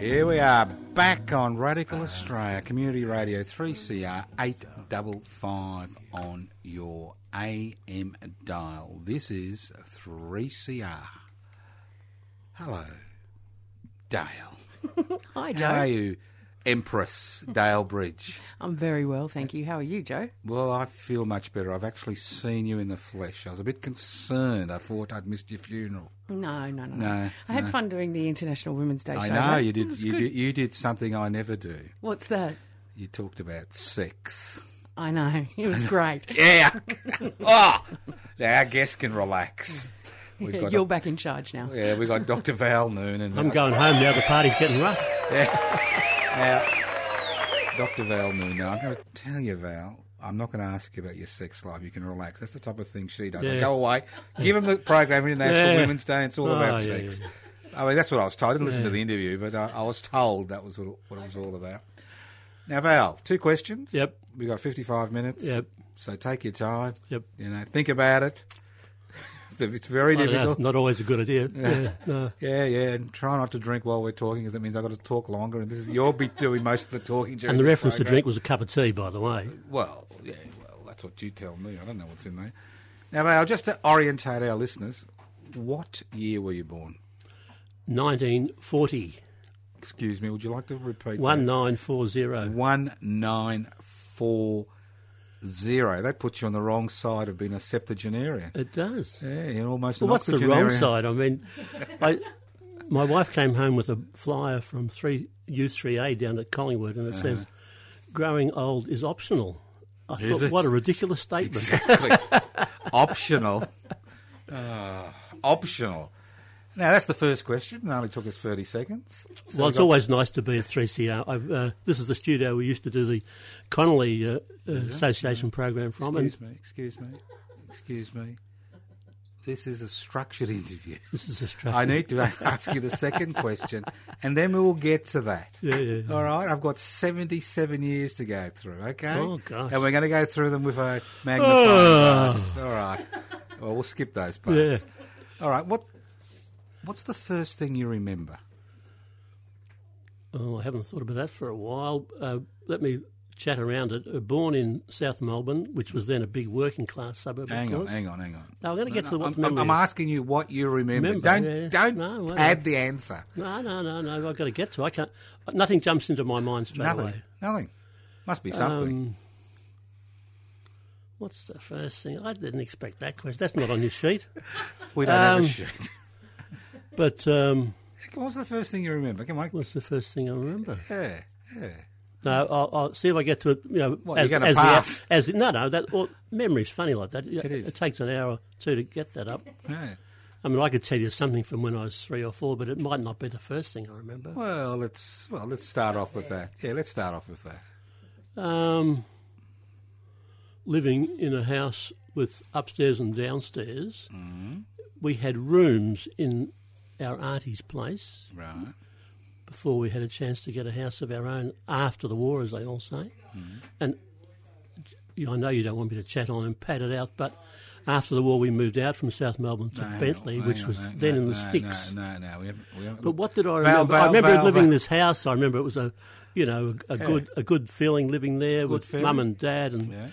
Here we are, back on Radical Australia, Community Radio 3CR 855 on your AM dial. This is 3CR. Hello, Dale. Hi, Joe. How are you, Empress Dale Bridge? I'm very well, thank you. How are you, Joe? Well, I feel much better. I've actually seen you in the flesh. I was a bit concerned. I thought I'd missed your funeral. No, no, no, No, I had no. fun doing the International Women's Day I show. I know you did. You did. You did something I never do. What's that? You talked about sex. I know. It was great. Yeah. oh, now our guests can relax. We've got You're a- back in charge now. yeah, we've got Dr. Val Noon and I'm going home now. The party's getting rough. now, Dr. Val Noon. Now, I'm going to tell you, Val. I'm not going to ask you about your sex life. You can relax. That's the type of thing she does. Yeah. Go away. Give him the program International Yeah. Women's Day. It's all Oh, about yeah, sex. I mean, that's what I was told. I didn't listen to the interview, but I, I was told that was what, what it was all about. Now, Val, two questions. Yep. We've got 55 minutes. Yep. So take your time. Yep. You know, think about it. It's, it's very I difficult. not always a good idea. Yeah, no. Yeah, yeah, and try not to drink while we're talking because that means I've got to talk longer, and this is you'll be doing most of the talking And the reference to drink was a cup of tea, by the way. Well, yeah, well, that's what you tell me. I don't know what's in there. Now, Val, just to orientate our listeners, what year were you born? 1940. Excuse me, would you like to repeat that? 1940. One nine four zero. That puts you on the wrong side of being a septuagenarian. It does. Yeah, you're almost Well, what's the wrong side? I mean, I, my wife came home with a flyer from three Youth 3A down at Collingwood, and it says, "Growing old is optional." I Uh-huh. Is thought, it? what a ridiculous statement. Exactly. optional. Ah, optional. Now, that's the first question. It only took us 30 seconds. So well, it's always nice to be at 3CR. I've, uh, this is the studio we used to do the Connolly uh, uh, Association program from. Excuse me, excuse me, excuse me. This is a structured interview. this is a struggle. I need to ask you the second question, and then we will get to that. Yeah, yeah, yeah. All right, I've got 77 years to go through, okay? Oh, gosh. And we're going to go through them with a magnifying Oh. glass. All right. Well, we'll skip those parts. Yeah. All right, what, what's the first thing you remember? Oh, I haven't thought about that for a while. Uh, let me chat around it. Uh, born in South Melbourne, which was then a big working class suburb. Hang of on, hang on, hang on. No, I'm going to get to what I'm, I'm asking you what you remember. Remember, don't yeah. don't No, add the answer. No, no, no, no. I've got to get to. it. I can't. Nothing jumps into my mind straight Nothing. away. Nothing. Must be something. Um, what's the first thing? I didn't expect that question. That's not on your sheet. we don't have a um, sheet. But um, What's the first thing you remember? Come on. what's the first thing I remember? Yeah, yeah. No, I'll, I'll see if I get to it. You know, What, as, you're as pass? The, as the, no, no, that well, memory's funny like that. It is. It takes an hour or two to get that up. yeah. I mean, I could tell you something from when I was three or four, but it might not be the first thing I remember. Well, let's well let's start off with that. Yeah, let's start off with that. Um, living in a house with upstairs and downstairs, Mm-hmm. we had rooms in our auntie's place Right. before we had a chance to get a house of our own after the war, as they all say. Mm-hmm. And I know you don't want me to chat on and pat it out, but after the war, we moved out from South Melbourne to No, Bentleigh, on, which was hang- then no, in the no, sticks. No, no, no. We haven't, we haven't, But what did I remember? Val, I remember Val, living Val. in this house. I remember it was a, you know, a good a good feeling living there with feeling. mum and dad and Yeah.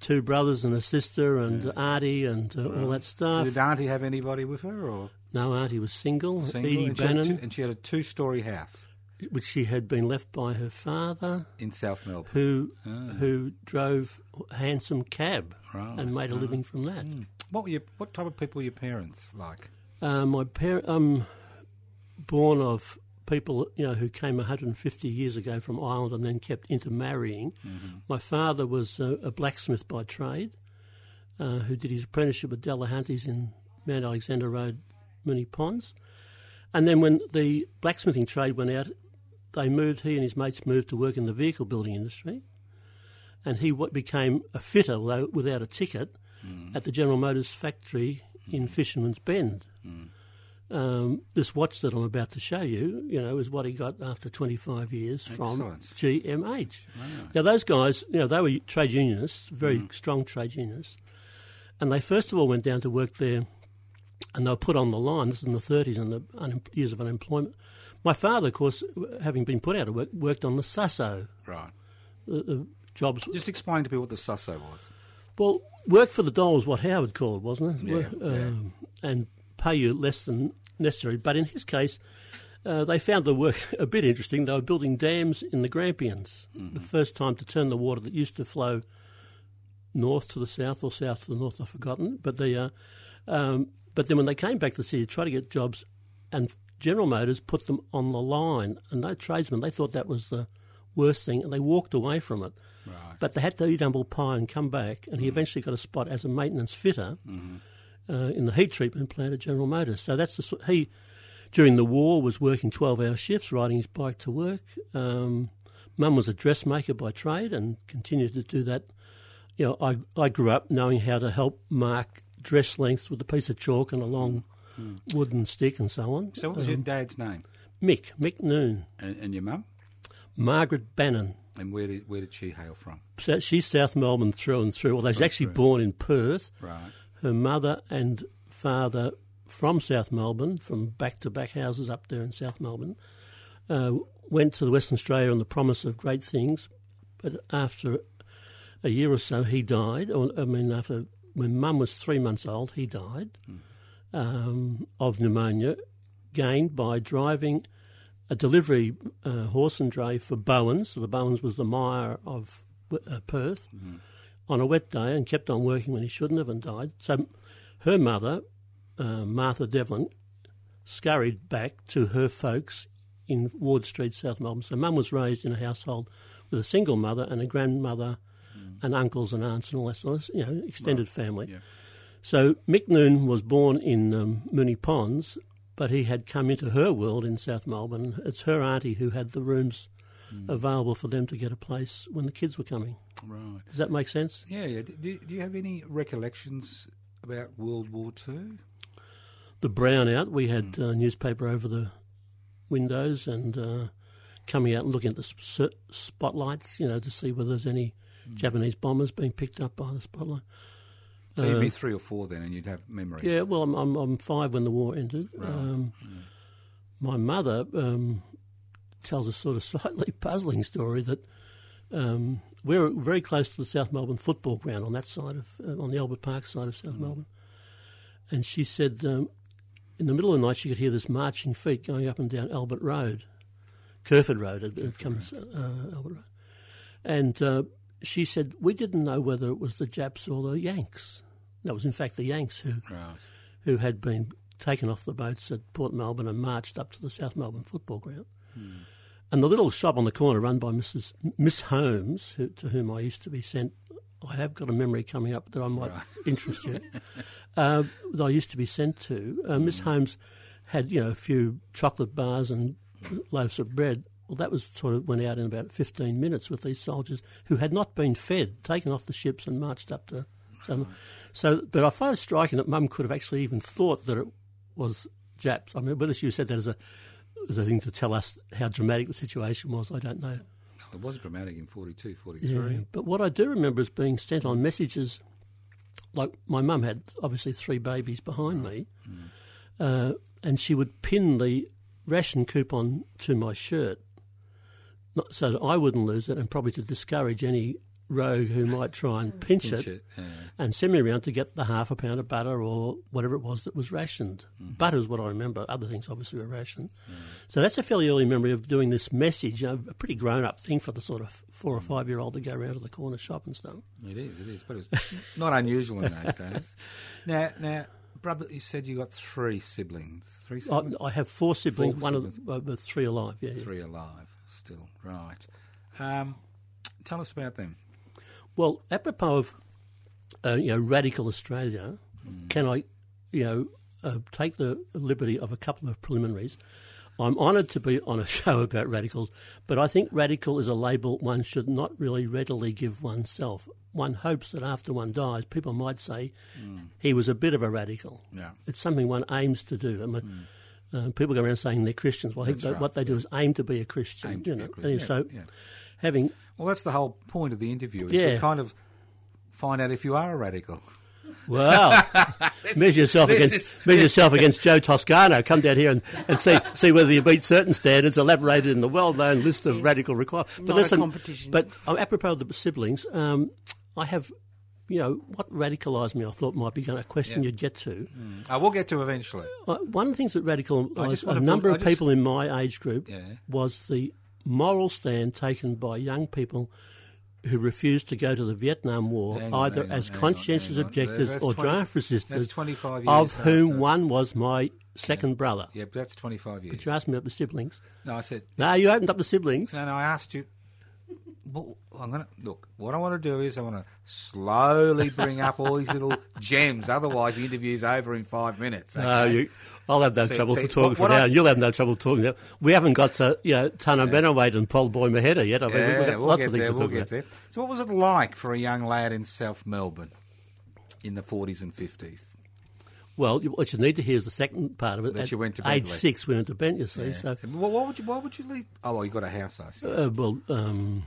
two brothers and a sister and auntie and uh, all that stuff. Did Auntie have anybody with her, or No, auntie was single. single? Edie and, she had a Bannon. two, and she had a two-story house. which she had been left by her father, In South Melbourne. who who drove a handsome cab Right, and made a living from that. What were your, What type of people were your parents like? Uh, my parent, I'm born of people you know who came 150 years ago from Ireland and then kept intermarrying. My father was a, a blacksmith by trade, uh, who did his apprenticeship with Delahunty's in Mount Alexander Road, Moonee Ponds, and then when the blacksmithing trade went out, they moved. He and his mates moved to work in the vehicle building industry, and he became a fitter, although without a ticket, mm. at the General Motors factory in mm. Fisherman's Bend. Mm. Um, this watch that I'm about to show you, you know, is what he got after 25 years from Excellent. GMH. Now, those guys, you know, they were trade unionists, very strong trade unionists, and they first of all went down to work there and they were put on the line. This is in the 30s and the unem- years of unemployment. My father, of course, having been put out of work, worked on the Susso Right. the, the jobs. Just explain to people what the Susso was. Well, work for the dole was what Howard called, wasn't it? Yeah, Work, um, And pay you less than necessary. But in his case, uh, they found the work a bit interesting. They were building dams in the Grampians, the first time to turn the water that used to flow north to the south or south to the north. I've forgotten. But the uh, um, but then when they came back to the city to try to get jobs, and General Motors put them on the line, and no tradesmen they thought that was the worst thing, and they walked away from it. Right. But they had to eat humble pie and come back, and he eventually got a spot as a maintenance fitter uh, in the heat treatment plant at General Motors. So that's the he during the war was working twelve hour shifts, riding his bike to work. Um, Mum was a dressmaker by trade and continued to do that. You know, I I grew up knowing how to help mark dress lengths with a piece of chalk and a long wooden stick and so on. So, what was your dad's name? Mick Mick Noon, And, and your mum? Margaret Bannon. And where did where did she hail from? So she's South Melbourne through and through. Although she's actually born in Perth. Right. Her mother and father from South Melbourne, from back to back houses up there in South Melbourne, uh, went to the Western Australia on the promise of great things. But after a year or so, he died. Or, I mean, after when Mum was three months old, he died um, of pneumonia, gained by driving a delivery uh, horse and dray for Bowens. So the Bowens was the mire of uh, Perth on a wet day and kept on working when he shouldn't have and died. So her mother, uh, Martha Devlin, scurried back to her folks in Ward Street, South Melbourne. So mum was raised in a household with a single mother and a grandmother and uncles and aunts and all that sort of, you know, extended family. yeah. So Mick Noon was born in um, Moonee Ponds, but he had come into her world in South Melbourne. It's her auntie who had the rooms available for them to get a place when the kids were coming. Right. Does that make sense? Yeah, yeah. Do, do you have any recollections about World War Two? the brownout, we had uh, newspaper over the windows and uh, coming out and looking at the sp- spotlights, you know, to see whether there's any Japanese bombers being picked up by the spotlight. So you'd be three or four then, and you'd have memories. Yeah, well, I'm, I'm, I'm five when the war ended. Um, My mother um, tells a sort of slightly puzzling story that um, we're very close to the South Melbourne football ground on that side of, uh, on the Albert Park side of South Melbourne. And she said um, in the middle of the night she could hear this marching feet going up and down Albert Road, Kerford Road, it, it comes uh, Albert Road. And uh, she said, we didn't know whether it was the Japs or the Yanks. That was, in fact, the Yanks who Right. who had been taken off the boats at Port Melbourne and marched up to the South Melbourne football ground. And the little shop on the corner, run by Mrs. Miss Holmes, who, to whom I used to be sent, I have got a memory coming up that I might interest you. Uh, that I used to be sent to. Uh, Miss Holmes had, you know, a few chocolate bars and loaves of bread. Well, that was sort of went out in about 15 minutes with these soldiers who had not been fed, taken off the ships and marched up to. So, so but I find it striking that Mum could have actually even thought that it was Japs. I mean, whether she said that as a as a thing to tell us how dramatic the situation was, I don't know. It was dramatic in 42, 43. Yeah. But what I do remember is being sent on messages. Like my mum had obviously three babies behind me, uh, and she would pin the ration coupon to my shirt, not, so that I wouldn't lose it, and probably to discourage any rogue who might try and pinch, Pinch it, it, yeah. and send me around to get the half a pound of butter or whatever it was that was rationed. Mm-hmm. Butter's what I remember. Other things obviously were rationed. So that's a fairly early memory of doing this message, you know, a pretty grown up thing for the sort of four or five year old to go around to the corner shop and stuff. It is, it is, but it's not unusual in those days. Now, now, brother, you said you got three siblings. Three siblings? I have four siblings, Four one of the, uh, three alive. Yeah, yeah. Three alive still, right. Um, tell us about them. Well, apropos of uh, you know radical Australia, can I, you know, uh, take the liberty of a couple of preliminaries? I'm honoured to be on a show about radicals, but I think radical is a label one should not really readily give oneself. One hopes that after one dies, people might say he was a bit of a radical. Yeah. It's something one aims to do. I mean, uh, people go around saying they're Christians. Well, I think That's what right, they do is aim to be a Christian. Aim to you be a know, Christian, and yeah, so yeah. having Well, that's the whole point of the interview. Is Yeah. to kind of find out if you are a radical. Wow. measure yourself against is- measure yourself against Joe Toscano. Come down here and, and see see whether you meet certain standards elaborated in the well known list of radical requirements. But Not a listen, competition. but um, apropos of the siblings, um, I have you know what radicalised me. I thought might be a question Yeah. you'd get to. Uh, we'll get to eventually. Uh, one of the things that radicalised a number of I just- people in my age group Yeah. was the moral stand taken by young people who refused to go to the Vietnam War on, either on, as on, conscientious on. objectors That's or 20 draft resistors, that's 25 of whom after. one was my second brother. Yeah, but that's 25 years. But you asked me about the siblings. No, I said, No, you opened up the siblings. no, no, I asked you. Well, I'm gonna look. What I want to do is I want to slowly bring up all these little gems. Otherwise, the interview's over in five minutes. Okay? you, I'll have no See- trouble see, for talking for I- you'll have no trouble talking now. We haven't got to, you know, Tana Benawait and Paul Boy Maheda yet. I mean, Yeah, we've got we'll lots of things there. to We'll talk about. there. So, what was it like for a young lad in South Melbourne in the 40s and 50s? Well, what you need to hear is the second part of it. That At you went to age Bentleigh. six, we went to Bent, you see. So, So, well, why would you? Why would you leave? Oh, well, you got a house, I see. uh, well, um,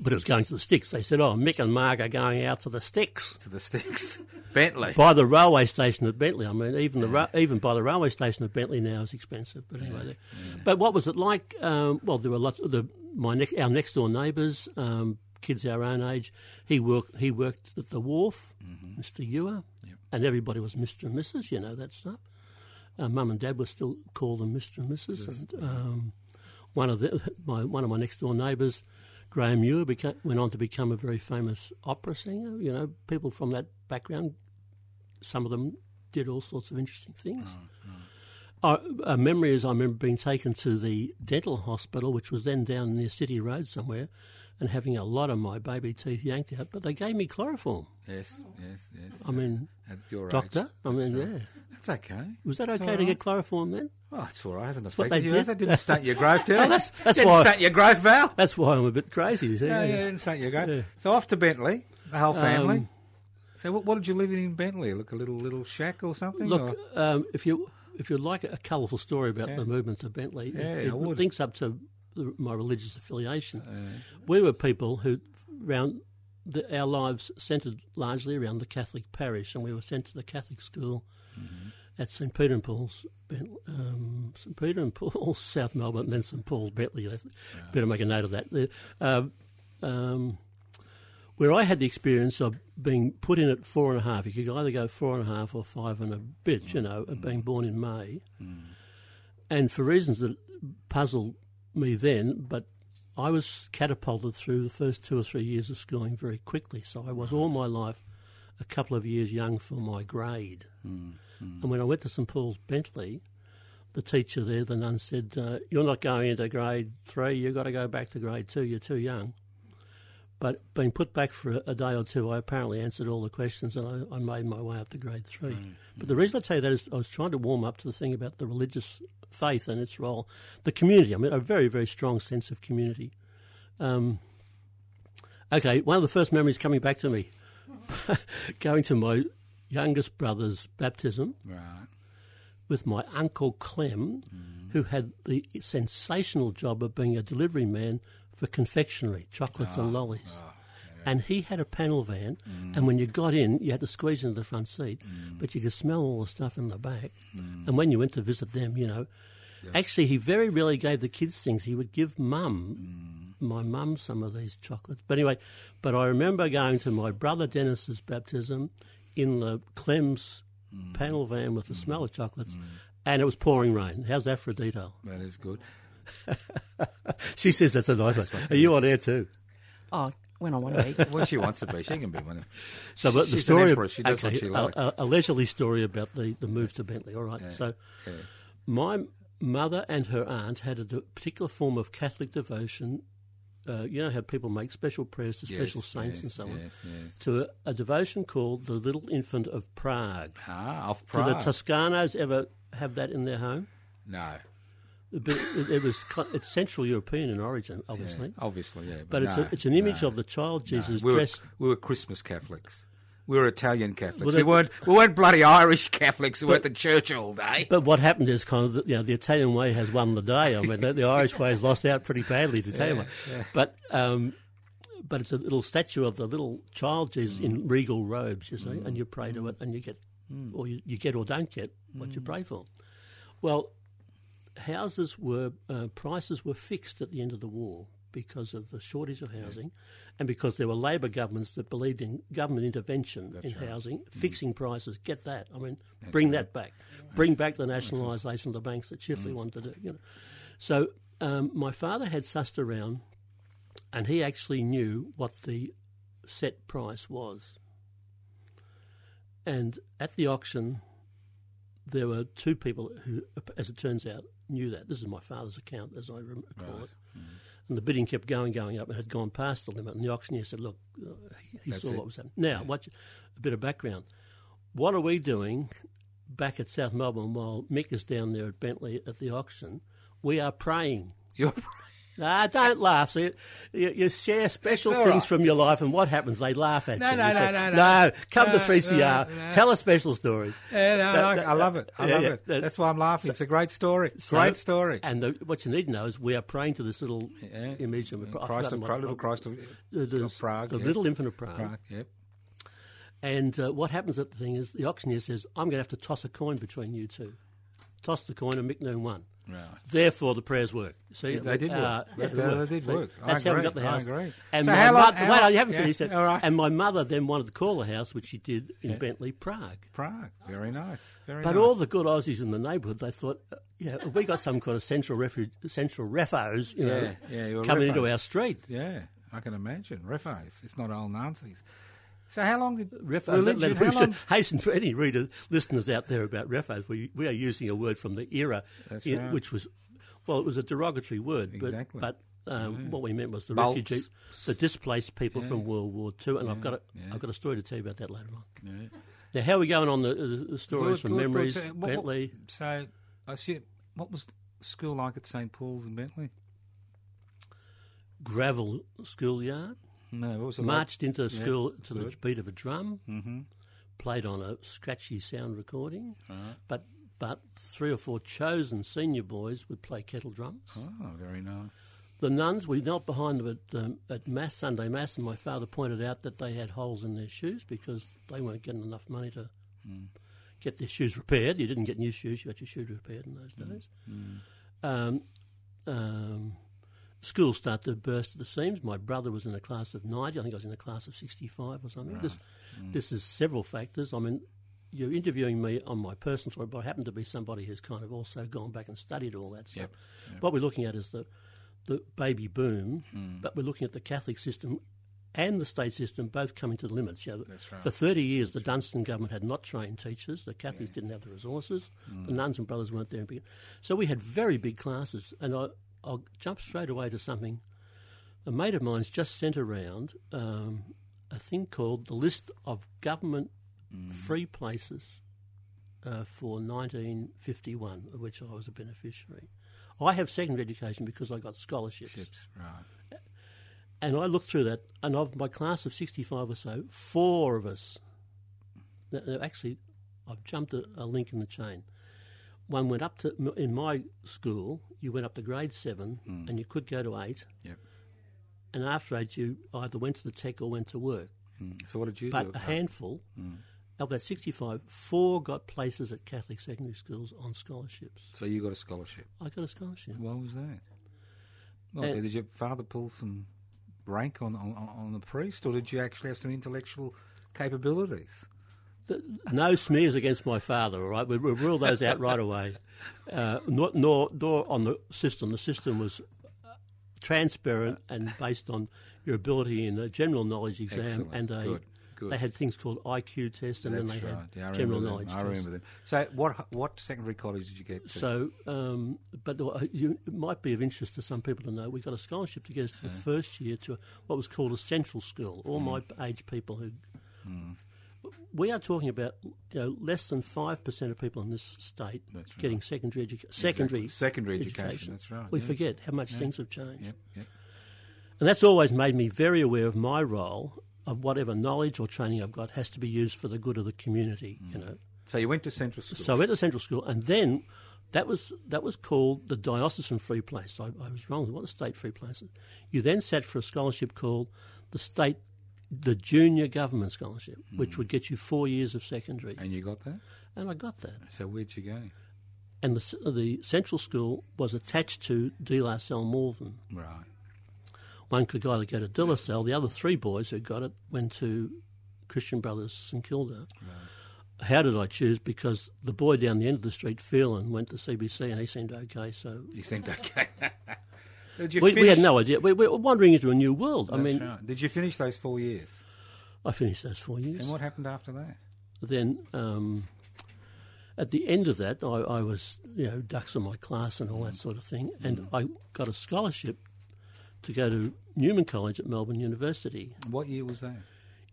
but it was going to the sticks. They said, "Oh, Mick and Mark are going out to the sticks." to the sticks, Bentleigh. By the railway station at Bentleigh. I mean, even the ra- even by the railway station at Bentleigh now is expensive. But anyway, there. but what was it like? Um, well, there were lots of the my ne- our next door neighbours, um, kids our own age. He worked he worked at the wharf, Mr. Ewer, and everybody was Mr. and Mrs. You know that stuff. Uh, Mum and Dad were still called them Mr. and Mrs. And um, one of the, my one of my next door neighbours, Graeme Ewer, became, went on to become a very famous opera singer. You know, people from that background some of them did all sorts of interesting things. Uh, a memory is I remember being taken to the dental hospital, which was then down near City Road somewhere, and having a lot of my baby teeth yanked out. But they gave me chloroform. Yes, yes, yes. I mean, At your doctor. age. I mean, right. yeah. That's okay. Was that It's okay to right. get chloroform then? Oh, it's all right. Hasn't what affected they you. did. it? Didn't stunt your growth, did it? that's- that's didn't why- stunt your growth, Val. That's why I'm a bit crazy. You see? Yeah, yeah, didn't stunt your growth. Yeah. So off to Bentleigh, the whole family. Um, so what, what did you live in in Bentleigh? Look, a little little shack or something? Look, or? um, if you if you'd like a colourful story about Yeah. the movement of Bentleigh, Yeah, it, it links up to the, my religious affiliation. we were people who, round the, our lives centred largely around the Catholic parish, and we were sent to the Catholic school Mm-hmm. at St Peter and Paul's, um, St Peter and Paul's, South Melbourne, and then St Paul's, Bentleigh. Better make a note of that. The, um, um, where I had the experience of being put in at four and a half. You could either go four and a half or five and a bit, you know, of being born in May. And for reasons that puzzled me then, but I was catapulted through the first two or three years of schooling very quickly. So I was all my life a couple of years young for my grade. And when I went to St Paul's Bentleigh, the teacher there, the nun, said, uh, You're not going into grade three, you've got to go back to grade two, you're too young. But being put back for a, a day or two, I apparently answered all the questions and I, I made my way up to grade three. Mm, but mm. the reason I tell you that is I was trying to warm up to the thing about the religious faith and its role. The community, I mean, a very, very strong sense of community. Um, okay, one of the first memories coming back to me going to my youngest brother's baptism Right. with my uncle Clem, mm. who had the sensational job of being a delivery man for confectionery, chocolates and ah, lollies. Ah, and he had a panel van, and when you got in, you had to squeeze into the front seat, mm. but you could smell all the stuff in the back. Mm. And when you went to visit them, you know, actually, he very rarely gave the kids things. He would give mum mm. my mum some of these chocolates. But anyway, but I remember going to my brother Dennis's baptism in the Clem's panel van with the smell of chocolates, and it was pouring rain. How's that for a detail? That is good. She says that's a nice one. Are you on air too? Oh, when I want to be. When she wants to be, she can be one. So, but the She's an story, empress. She does what she a- likes. A, a leisurely story about the, the move to Bentleigh. All right. So, yeah. my mother and her aunt had a particular form of Catholic devotion. Uh, you know how people make special prayers to special Yes, saints yes, and so on. yes, yes. To a, a devotion called the Little Infant of Prague. Ah, off Do the Toscanos ever have that in their home? no. But it, it was it's Central European in origin, obviously. Obviously, yeah. But it's, no, a, it's an image no, of the child no. Jesus we were, dressed. we were Christmas Catholics. We were Italian Catholics. Well, we weren't. We weren't bloody Irish Catholics who were at the church all day. But what happened is kind of, the, you know, the Italian way has won the day. I mean, the, the Irish way has lost out pretty badly, to the Italian way. But, um, but it's a little statue of the little child Jesus in mm. regal robes, you see, and mm. you pray to it and you get, mm. or you, you get or don't get what you pray for. Well, houses were, uh, prices were fixed at the end of the war because of the shortage of housing and because there were Labor governments that believed in government intervention in housing, fixing prices. Get that. I mean, bring that back. Bring back the nationalisation of the banks that Chifley wanted to do. You know. So um, my father had sussed around and he actually knew what the set price was. And at the auction, there were two people who, as it turns out, knew that. This is my father's account, as I recall it. And the bidding kept going, going up, and had gone past the limit. And the auctioneer said, "Look, uh, he, he saw it. what was happening." Now, watch a bit of background. What are we doing back at South Melbourne while Mick is down there at Bentleigh at the auction? We are praying. You're, Ah, don't laugh. See, you, you share special things right. from your life, and what happens? They laugh at No, you. no, You no, say, no, no. No, come to 3CR. no, no. Tell a special story. yeah, no, That- I, that- I love it. I yeah, love it. that- That's why I'm laughing. it's a great story. So- great story. And the, what you need to know is we are praying to this little Yeah. image. of Christ of, what- little Christ of, of Prague. the yeah. little infant of Prague. Prague. Yep. And uh, what happens at the thing is the auctioneer says, I'm going to have to toss a coin between you two. Toss the coin and Mick Noon won. Right. Therefore, the prayers work. See, Yeah, they did work. Uh, They- yeah, they- they did See, work. I That's how we got the I house. agree. And So my how long- mother, how wait, long- you haven't yeah, finished it. all right. And my mother then wanted to call the house, which she did in Bentleigh, Prague. Prague. Very nice. Very But nice. all the good Aussies in the neighbourhood, they thought, uh, yeah, have we got some kind of central refuge, central refos, you know, Yeah, yeah, you're coming into our street. Yeah, I can imagine. Refos, if not old Nazis. So how long did Refo, religion? let- let- how we should hasten for any readers, listeners out there about refos. We, we are using a word from the era, That's in- right. which was, well, it was a derogatory word, but, Exactly. but um, what we meant was the Balts. refugee, the displaced people from World War Two, and I've got a, have got a story to tell you about that later on. Yeah. Now, how are we going on the, the, the stories Good, from good, good. memories, So what- what- Bentleigh? So, I assume, what was school like at St Paul's in Bentleigh? gravel schoolyard? No, what was it Marched into Yeah, school to the beat of a drum. Mm-hmm. played on a scratchy sound recording, but but three or four chosen senior boys would play kettle drums. Oh, very nice. The nuns, we knelt behind them at, um, at Mass, Sunday Mass, and my father pointed out that they had holes in their shoes because they weren't getting enough money to get their shoes repaired. You didn't get new shoes, you got your shoes repaired in those days. Um, um, school started to burst at the seams. My brother was in a class of 90. I think I was in a class of 65 or something. This, this is several factors. I mean, you're interviewing me on my personal story, but I happen to be somebody who's kind of also gone back and studied all that stuff. Yep, What we're looking at is the, the baby boom, Hmm. but we're looking at the Catholic system and the state system both coming to the limits. You know, That's right. For 30 years, the Dunstan government had not trained teachers. The Catholics didn't have the resources. Hmm. The nuns and brothers weren't there. So we had very big classes. And I, I'll jump straight away to something. A mate of mine's just sent around um, a thing called the list of government free places uh, for 1951, of which I was a beneficiary. I have secondary education because I got scholarships. Right. And I looked through that, and of my class of 65 or so, four of us. Actually, I've jumped a, a link in the chain. One went up to, in my school, you went up to grade seven, and you could go to eight. Yep. And after eight, you either went to the tech or went to work. Mm. So what did you But do? a handful, of that 65, four got places at Catholic secondary schools on scholarships. So you got a scholarship. I got a scholarship. Why was that? And- did your father pull some rank on, on on the priest, or did you actually have some intellectual capabilities? No smears against my father. All right, we, we ruled those out right away. Uh, nor, nor nor on the system. The system was uh, transparent and based on your ability in a general knowledge exam Excellent. and a. Good, good. They had things called IQ tests, and That's then they right. had Yeah, general knowledge. I remember them. So, what what secondary college did you get to? So, um, but the- you, it might be of interest to some people to know we got a scholarship to get us to the first year to what was called a central school. All my age people who. We are talking about you know less than five percent of people in this state right. getting secondary education. Secondary Exactly. Secondary education, that's right, We yeah. forget how much things have changed, Yep, yep. and that's always made me very aware of my role of whatever knowledge or training I've got has to be used for the good of the community. You mm. know. So you went to Central School. So I went to Central School, and then that was that was called the diocesan free place. I, I was wrong. What the state free places? You then sat for a scholarship called the state, the junior government scholarship, which mm. would get you four years of secondary, and you got that. and I got that. So where'd you go? And the the Central School was attached to De La Salle Malvern. Right. One could either go to De La Salle. The other three boys who got it went to Christian Brothers St Kilda. How did I choose? Because the boy down the end of the street, Phelan, went to CBC and he seemed okay. So He seemed okay. We, we had no idea. We, we were wandering into a new world. I mean, right. Did you finish those four years? I finished those four years. And what happened after that? Then um, at the end of that, I, I was you know ducks in my class and all that sort of thing, and I got a scholarship to go to Newman College at Melbourne University What year was that?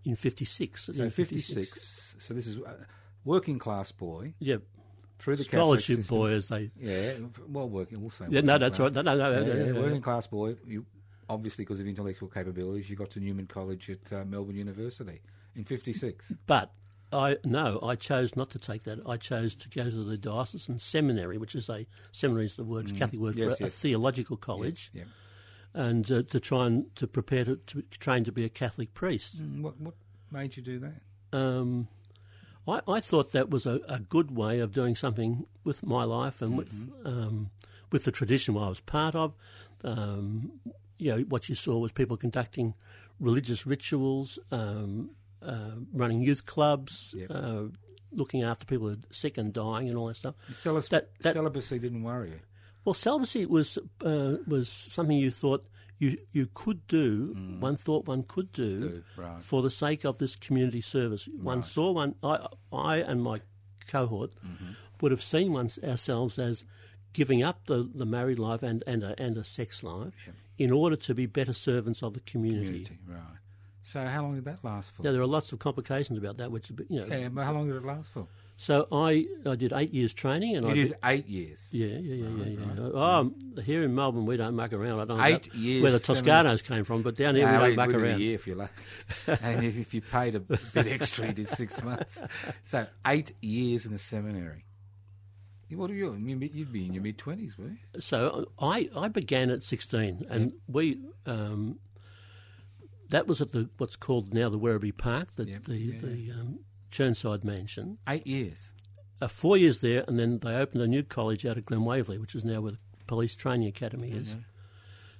in '56. So 56. So this is working class boy Yeah, through the scholarship Catholic boy, as they. Yeah, well, working. We'll say. Yeah, no, that's class. right. No, no, no, Yeah, yeah, no, working class boy. You obviously because of intellectual capabilities, you got to Newman College at uh, Melbourne University in '56. But I no, I chose not to take that. I chose to go to the diocesan seminary, which is a seminary is the word Catholic word Mm. Yes, for a, a theological college, Yeah. and uh, to try and to prepare to, to train to be a Catholic priest. Mm, What what made you do that? Um, I, I thought that was a, a good way of doing something with my life and with Mm-hmm. um, with the tradition I was part of. Um, you know, what you saw was people conducting religious rituals, um, uh, running youth clubs, Yep. uh, looking after people who are sick and dying, and all that stuff. Celibacy, That- that- celibacy didn't worry you. Well, celibacy was uh, was something you thought you you could do. One thought one could do, Mm. Do, right. for the sake of this community service. One saw one. I I and my cohort Mm-hmm. would have seen one, ourselves as giving up the, the married life and and a, and a sex life in order to be better servants of the community. Community, right? So how long did that last for? Yeah, there are lots of complications about that, which you know. Yeah, but how long did it last for? So I I did eight years training, and You I did eight years. Yeah, yeah, yeah, yeah, yeah. Oh, here in Melbourne, we don't muck around. I don't Eight about years, where the seven- Toscanos came from, but down here No, we don't muck did a around. year if you like. and if, if you paid a bit extra, you did six months. So eight years in the seminary. What are you? in your mid- You'd be in your mid twenties, were you? So I, I began at 16, and we um, that was at the what's called now the Werribee Park, the Yep, the, yeah, the um, Chirnside Mansion. Eight years. Uh, four years there, and then they opened a new college out of Glen Waverley, which is now where the Police Training Academy is.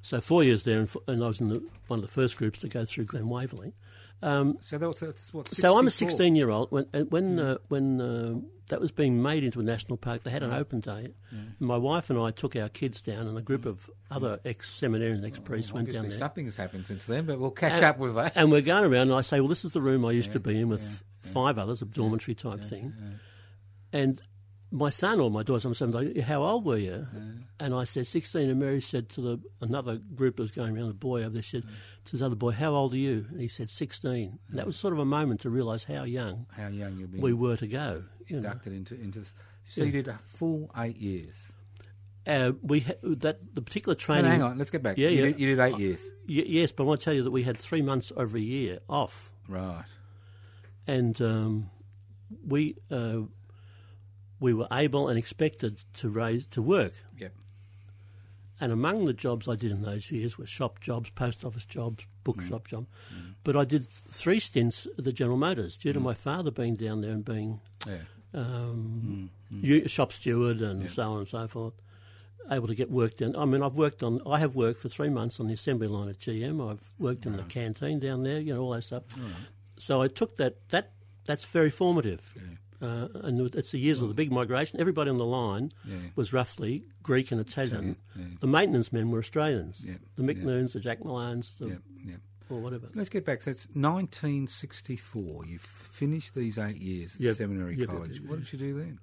So four years there, and, f- and I was in the, one of the first groups to go through Glen Waverley. So that was that's what. So I'm a 16 year old. When uh, when uh, when uh, that was being made into a national park, they had an open day. And my wife and I took our kids down, and a group of other ex seminarians, ex priests went down there. something has happened since then, but we'll catch And- up with that. And we're going around, and I say, "Well, this is the room I used to be in with five others, a dormitory type thing." And my son or my daughter, I'm like, "How old were you?" And I said, 16. And Mary said to the another group that was going around, the boy over there, said to this other boy, "How old are you?" And he said, 16. And that was sort of a moment to realise how young How young you'll we were to go. You know. inducted into into. This. So you did a full eight years. Uh, we ha- that the particular training. no, hang on, let's get back. Yeah, you, yeah. Did, you did eight years, Y- yes, but I want to tell you that we had three months over a year off, right? and um, we uh, we were able and expected to raise to work. Yep. And among the jobs I did in those years were shop jobs, post office jobs, bookshop mm. job. Mm. But I did three stints at the General Motors due to mm. my father being down there and being Yeah. um, u- shop steward and so on and so forth. able to get work done. I mean, I've worked on. I have worked for three months on the assembly line at GM. I've worked in the canteen down there. You know all that stuff. So I took that. That that's very formative. Uh, and it's the years of the big migration. Everybody on the line Yeah. was roughly Greek and Italian. yeah. The maintenance men were Australians. Yeah, The McNoons, the Jack Millans, the, Yeah, yeah. or whatever. Let's get back. So it's 1964. You've finished these eight years at Yep. seminary Yep, college. yep, What did you do then?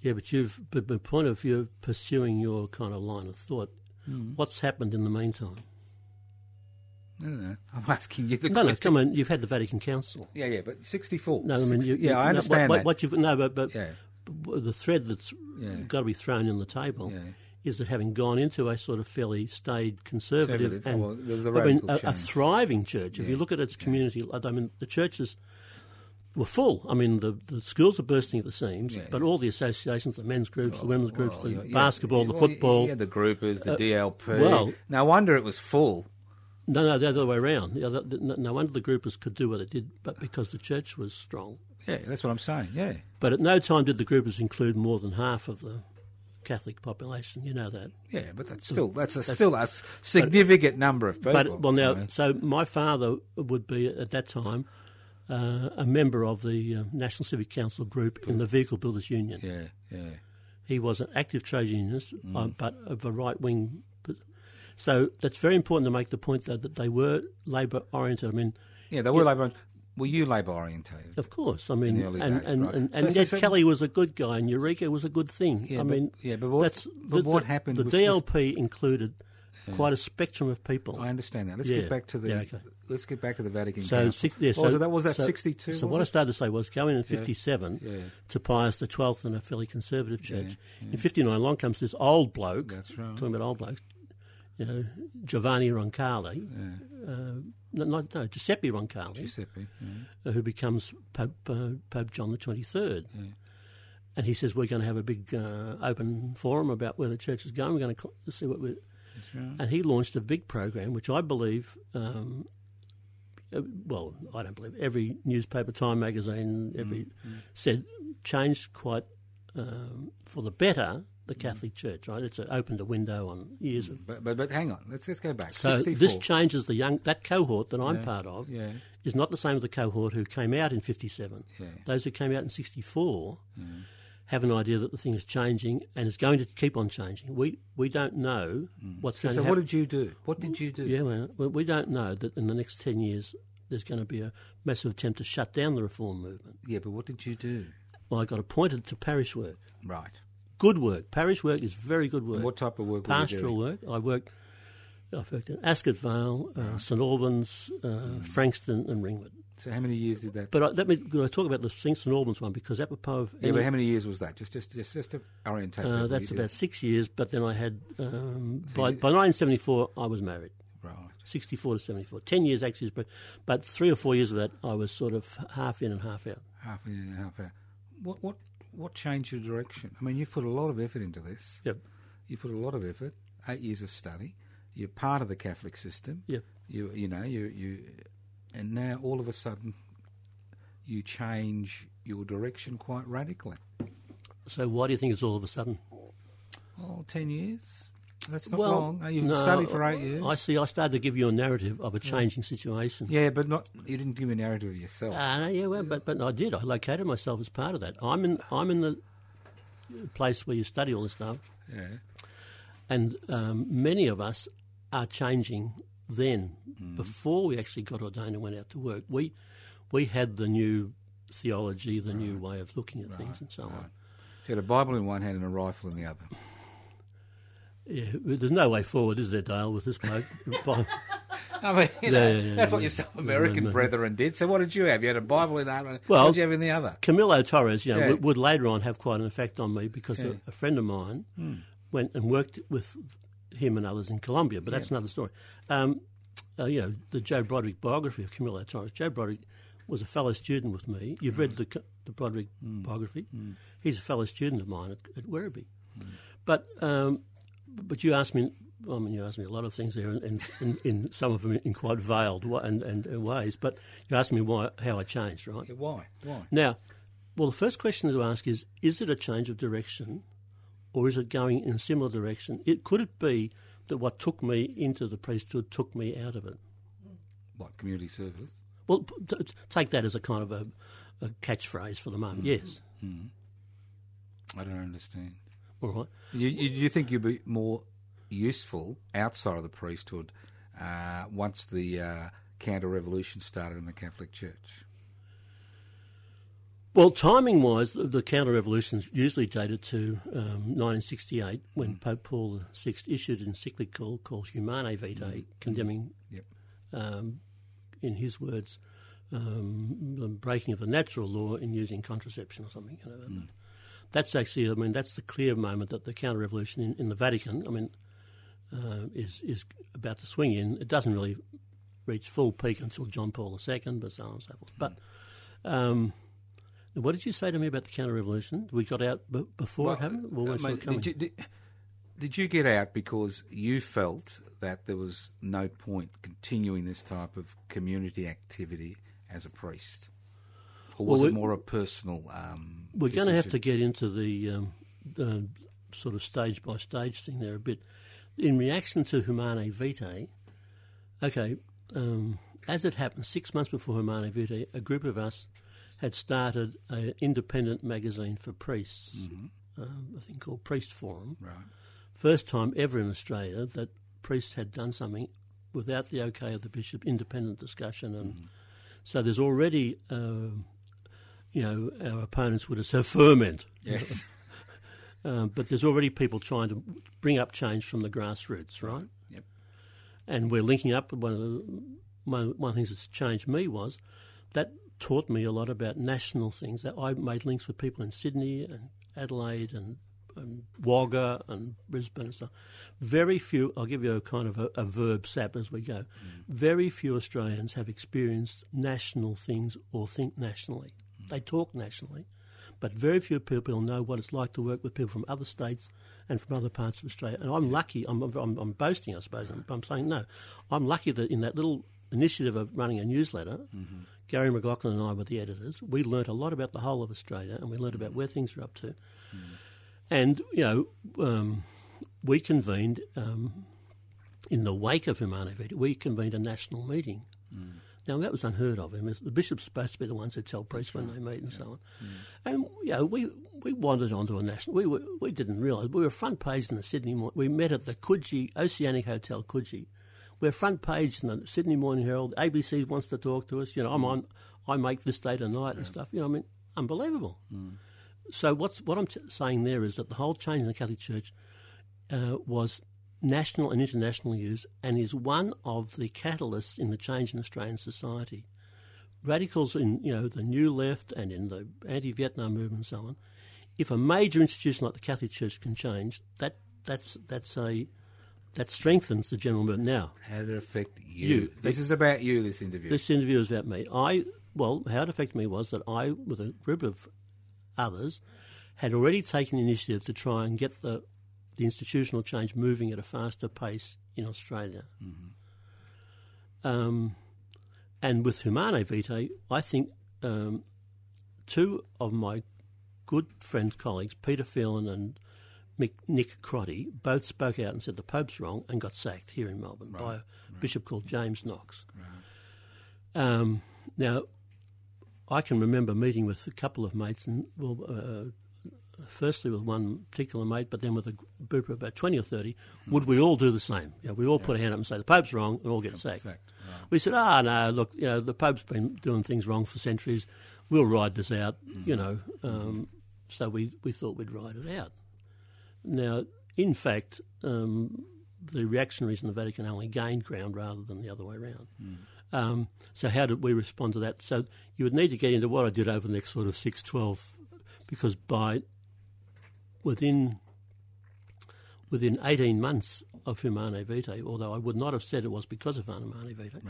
Yeah, but you've but the point of you pursuing your kind of line of thought. Hmm. What's happened in the meantime? No, no, no. I'm asking you the No, no, come on. You've had the Vatican Council. Yeah, yeah, but 64. No, I mean, 60 you, yeah, you- I understand what, that. What you've no, but, but Yeah. the thread that's Yeah. got to be thrown in the table Yeah. is that having gone into a sort of fairly staid conservative, Conservative. Oh, and well, there was mean, a, a thriving church. If you look at its community, I mean, the churches were full. I mean, the, the schools are bursting at the seams, Yeah. but all the associations, the men's groups, the women's groups, Well, the yeah, basketball, yeah, the football. Yeah, the groupers, the Uh, DLP. well- no wonder it was full. No, no, the other way around. The other, no, wonder the groupers could do what they did, but because the church was strong. Yeah, that's what I'm saying. Yeah. But at no time did the groupers include more than half of the Catholic population. You know that. Yeah, but that's still that's, a, still a significant number of people. But well, now, I mean, so my father would be at that time uh, a member of the uh, National Civic Council group in the Vehicle Builders Union. yeah, yeah. He was an active trade unionist, Mm. uh, but of a right wing. So that's very important to make the point though, that they were Labor oriented. I mean, Yeah, they were Labor. Oriented Were you Labor orientated? Of course, I mean, the and, days, and, right. and, So- and so- Ned so- Kelly was a good guy, and Eureka was a good thing. Yeah, I but- mean, yeah, but what's- that's, but what happened The with- DLP included quite a spectrum of people. I understand that. Let's Yeah, get back to the. yeah, okay. Let's get back to the Vatican So, six, yeah, What so was it? That was that so- 62. So what I started to say was going in '57 Yeah. to Pius the Twelfth and a fairly conservative church. In '59, along comes this old bloke. That's right. Talking about old blokes, you know, Giovanni Roncalli. Uh, no, not, no, Giuseppe Roncalli. Giuseppe. yeah. uh, who becomes Pope, uh, Pope John the 23rd. And he says, We're going to have a big uh, open forum about where the church is going. We're going to cl- see what we're. And he launched a big program, which I believe, um, uh, well, I don't believe, every newspaper, Time magazine, every said changed quite um, for the better the Catholic Church, right? It's opened a window on years mm, of But, but but hang on. Let's let's go back. so 64. this changes the young that cohort that I'm part of yeah. is not the same as the cohort who came out in '57. Yeah. Those who came out in '64 mm. have an idea that the thing is changing and is going to keep on changing. We we don't know mm. what's So, going so to what did you do? What did you do? yeah, well, we- we don't know that in the next ten years there's going to be a massive attempt to shut down the reform movement. Yeah, but what did you do? Well, I got appointed to parish work. Right. Good work. Parish work is very good work. What type of work Pastoral work. I worked. I've worked in Ascot Vale, uh, St Albans, uh, Frankston, and Ringwood. So how many years did that? But I, let me I talk about the St Albans one because apropos of yeah, any- but how many years was that? Just just just just to orientate. uh, that's about did- six years. But then I had um, by, you- by 1974 I was married. right. 64 to 74. Ten years actually, but but three or four years of that I was sort of half in and half out. Half in and half out. What what what changed your direction? I mean, you've put a lot of effort into this. Yep. You put a lot of effort. Eight years of study. You're part of the Catholic system. Yep. You you know you you, and now all of a sudden, you change your direction quite radically. So why do you think it's all of a sudden? 10 years. That's not well, long. You've no, studied for eight years. I see. I started to give you a narrative of a changing situation. yeah, but not. You didn't give me a narrative of yourself. Uh, no, yeah, well, but but I did. I located myself as part of that. I'm in I'm in the place where you study all this stuff, yeah. and um, many of us are changing. Then, Mm. before we actually got ordained and went out to work, we we had the new theology, the new way of looking at things, and so on. So you had a Bible in one hand and a rifle in the other. Yeah, there's no way forward, is there, Dale, with this bloke? I mean, you know, Yeah, yeah, yeah, that's what your South American brethren did. So what did you have? You had a Bible in one. Well- what did you have in the other? Camilo Torres, you know, would, would later on have quite an effect on me because a, a friend of mine Hmm. went and worked with him and others in Colombia, but that's another story. Um, uh, you know, the Joe Broderick biography of Camilo Torres. Joe Broderick was a fellow student with me. You've Hmm. read the, Co- the Broderick biography. He's a fellow student of mine at, at Werribee. But um, but you asked me. I mean, you asked me a lot of things there, and in, in, some of them in quite veiled and, and, ways. But you asked me why, how I changed, right? Yeah, why? Why? Now, well, the first question to ask is: Is it a change of direction, or is it going in a similar direction? It could it be that what took me into the priesthood took me out of it? What community service? Well, p- t- take that as a kind of a, a catchphrase for the moment. Mm-hmm. Yes, mm-hmm. I don't understand. All right. You, you, you think you'd be more useful outside of the priesthood uh, once the uh, counter revolution started in the Catholic Church? Well, timing wise, the, the counter revolutions usually dated to um, 1968 when Pope Paul VI issued an encyclical called Humanae Vitae, condemning, Yep. um, in his words, um, the breaking of the natural law in using contraception or something. You know. That's actually, I mean, that's the clear moment that the counter revolution in, in the Vatican, I mean, uh, is is about to swing in. It doesn't really reach full peak until John Paul II, but so on and so forth. But um, what did you say to me about the counter revolution? We got out b- before it happened. Well, uh, mate, did, you, did, did you get out because you felt that there was no point continuing this type of community activity as a priest? Or was Well, it more a personal um, We're going to have to get into the, um, the sort of stage by stage thing there a bit. In reaction to Humanae Vitae, okay, um, as it happened, six months before Humanae Vitae, a group of us had started an independent magazine for priests, um, a thing called Priest Forum. Right. First time ever in Australia that priests had done something without the okay of the bishop, independent discussion, and so there's already, um you know, our opponents would have said ferment, Yes. um, but there's already people trying to bring up change from the grassroots, right? Yep. And we're linking up. One of the one, one of the things that's changed me was that taught me a lot about national things. That I made links with people in Sydney and Adelaide and, and Wagga and Brisbane and stuff. Very few. I'll give you a kind of a, a verb sap as we go. Very few Australians have experienced national things or think nationally. They talk nationally, but very few people know what it's like to work with people from other states and from other parts of Australia. And I'm lucky. I'm, I'm, I'm boasting, I suppose. I'm, I'm saying no. I'm lucky that in that little initiative of running a newsletter, Gary McLaughlin and I were the editors. We learnt a lot about the whole of Australia, and we learnt about where things are up to. And you know, um, we convened um, in the wake of Vitae. We convened a national meeting. Now that was unheard of. I mean, the bishops are supposed to be the ones who tell priests when they meet and so on. Mm. And you know, we we wandered onto a national. We were, we didn't realise we were front page in the Sydney. We met at the Coogee Oceanic Hotel, Coogee. We're front page in the Sydney Morning Herald. ABC wants to talk to us. You know, I'm mm. on. I make this day tonight and stuff. You know, I mean, unbelievable. Mm. So what's what I'm t- saying there is that the whole change in the Catholic Church uh, was national and international use, and is one of the catalysts in the change in Australian society. Radicals in you know the New Left and in the anti-Vietnam movement and so on. If a major institution like the Catholic Church can change, that that's that's a that strengthens the general movement. Now, How did it affect you? You. This is about you, this interview. this interview is about me. I well, how it affected me was that I, with a group of others, had already taken the initiative to try and get the the institutional change moving at a faster pace in Australia. Um, and with Humanae Vitae, I think um, two of my good friends, colleagues, Peter Phelan and Mick, Nick Crotty, both spoke out and said the Pope's wrong and got sacked here in Melbourne by a bishop called James Knox. Um, now, I can remember meeting with a couple of mates, and well, uh, firstly with one particular mate, but then with a group of about 20 or 30, would we all do the same? You know, we all put a hand up and say, the Pope's wrong, and all get sacked. sacked, We said, ah, no, look, you know, the Pope's been doing things wrong for centuries. We'll ride this out, you know. Um, so we, we thought we'd ride it out. Now, in fact, um, the reactionaries in the Vatican only gained ground rather than the other way around. Um, so how did we respond to that? So you would need to get into what I did over the next sort of six, twelve, because by within within 18 months of Humanae Vitae, although I would not have said it was because of Humanae Vitae,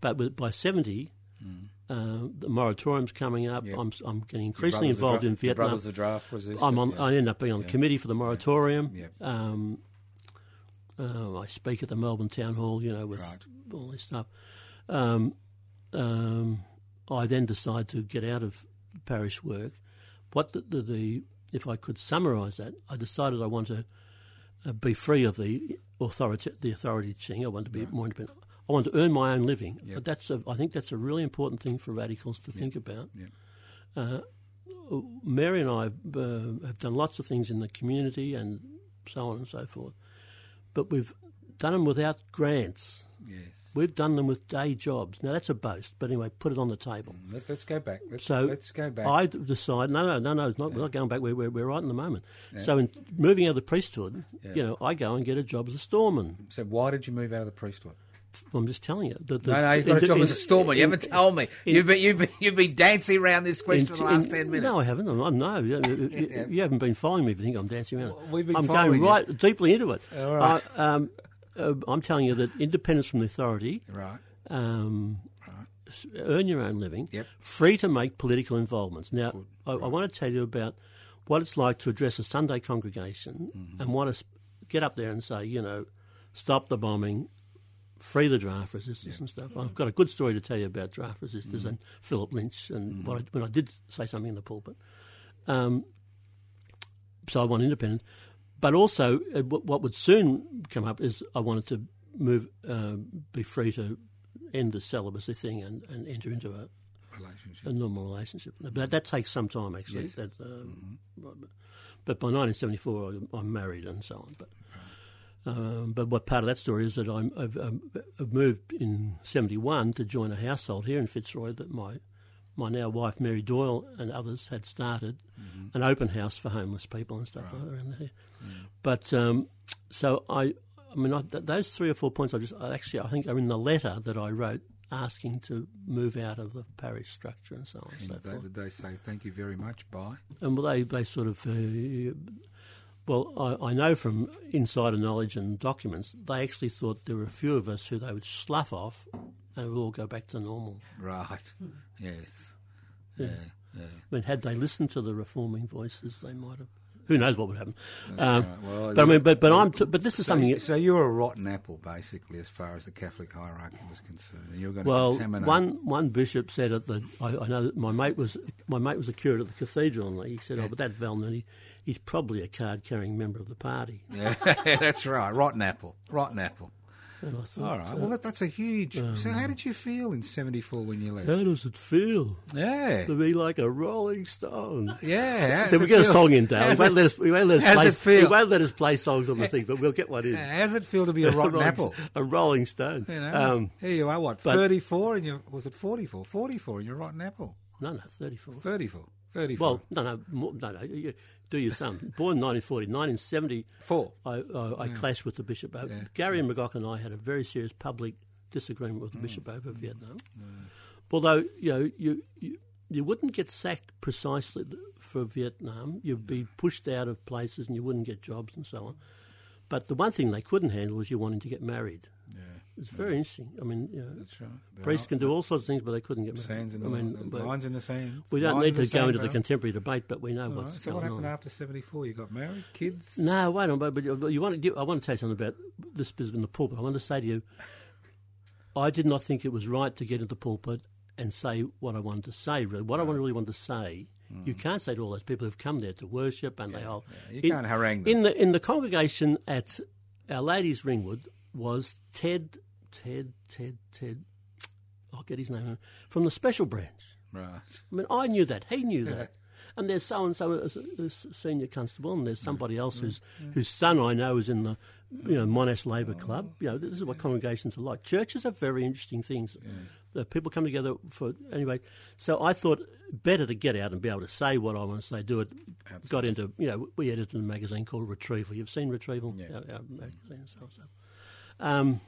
but with, by 70, uh, the moratorium's coming up. Yep. I'm, I'm getting increasingly involved in Vietnam. brothers are draft resistant. I'm on, yeah. I end up being on the committee for the moratorium. Yep. Um, uh, I speak at the Melbourne Town Hall, you know, with Right. all this stuff. Um, um, I then decide to get out of parish work. What the, the, the if I could summarise that, I decided I want to uh, be free of the authority, the authority thing. I want to be more independent. I want to earn my own living. Yep. But that's a, I think that's a really important thing for radicals to think about. Yep. Uh, Mary and I uh, have done lots of things in the community and so on and so forth, but we've done them without grants. Yes. We've done them with day jobs. Now that's a boast, but anyway, put it on the table. Let's let's go back. Let's, So let's go back. I decide no, no, no, no. It's not, We're not going back. We're, we're, we're right in the moment. So in moving out of the priesthood, you know, I go and get a job as a storeman. so why did you move out of the priesthood? I'm just telling you. The, the, No, no, you've got a job in- as a storeman. You in- haven't told me. in- you've, been, you've, been, you've been dancing around this question in- for the last in- 10 minutes. No, I haven't. I'm, no, you, you- you haven't been following me if you think I'm dancing around. we've been I'm following going you. right deeply into it. All right. I, um, uh, I'm telling you that independence from the authority, Right. um, s- earn your own living, Yep. free to make political involvements. Now, I, I want to tell you about what it's like to address a Sunday congregation Mm-hmm. and want to get up there and say, you know, stop the bombing, free the draft resistors and stuff. I've got a good story to tell you about draft resistors Mm-hmm. and Philip Lynch and what I, when I did say something in the pulpit. Um, so I want independent. But also, uh, what what would soon come up is I wanted to move, uh, be free to end the celibacy thing and, and enter into a, Relationship. a normal relationship. But that, takes some time, actually. Yes. That, uh, But by 1974, I- I'm married and so on. But um, but what part of that story is that I'm, I've, um, I've moved in 71 to join a household here in Fitzroy that my my now wife Mary Doyle and others had started an open house for homeless people and stuff around there. But um, so I, I mean, I, th- those three or four points I just I actually I think are in the letter that I wrote asking to move out of the parish structure and so on and so they, forth. did they say thank you very much? Bye. And well, they, they sort of, uh, well, I, I know from insider knowledge and documents, they actually thought there were a few of us who they would slough off and it would all go back to normal. Right. Yes. Yeah. Yeah. I mean, had they listened to the reforming voices, they might have. Who knows what would happen? Um, right. Well, but I mean, but but I'm. T- but this is So, something. so you're a rotten apple, basically, as far as the Catholic hierarchy was concerned. And you were going to Well, contaminate. one one bishop said at the. I, I know that my mate was my mate was a curate at the cathedral, and he said, "Oh, but that Val Noon, he, he's probably a card carrying member of the party." Yeah, that's right. Rotten apple. Rotten apple. And I thought, All right. uh, Well, that, that's a huge. so, how did you feel in '74 when you left? how does it feel Yeah. to be like a Rolling Stone? Yeah. So we get a song in, Dale. He won't it- let us. He won't let us play. it feel? He won't let us play songs on the thing, but we'll get one in. How does it feel to be a rotten Rolling- apple? A Rolling Stone. You know, um, here you are. What? but- 34 and you was it 44? 44 and you're rotten apple. no, no, thirty-four. 34. 34. Well, no, no, more, no, no. You, do your sum. Born 1940, 1970. Four. I, I, I clashed with the bishop. Uh, Gary and McGock and I had a very serious public disagreement with the bishop over Vietnam. Although you know you, you you wouldn't get sacked precisely for Vietnam, you'd be pushed out of places and you wouldn't get jobs and so on. But the one thing they couldn't handle was you wanting to get married. Yeah. It's very interesting. I mean, you know, That's right. There priests can do all sorts of things, but they couldn't get married. Sands in the, I mean, lines in the sand. we don't need to go into the contemporary debate, but we know All what's right. So going on. So what happened on. after 74? You got married? Kids? No, wait on, but, but you, want to, I want to tell you something about this business in the pulpit. I want to say to you, I did not think it was right to get into the pulpit and say what I wanted to say. Really, what I really wanted to say, you mm. can't say to all those people who've come there to worship and they all. You in- can't harangue them. In the in the congregation at Our Lady's Ringwood was Ted, Ted, Ted, Ted. I'll get his name from the special branch. right. I mean, I knew that. He knew that. And there's so and so as a senior constable, and there's somebody mm. else whose mm. Mm. whose son I know is in the you know Monash Labour Club. You know, this is what congregations are like. Churches are very interesting things. The people come together for anyway. So I thought better to get out and be able to say what I want to say. Do it. Got into you know we edited a magazine called Retrieval. You've seen Retrieval, Yeah. our, our magazine, so. So. Um,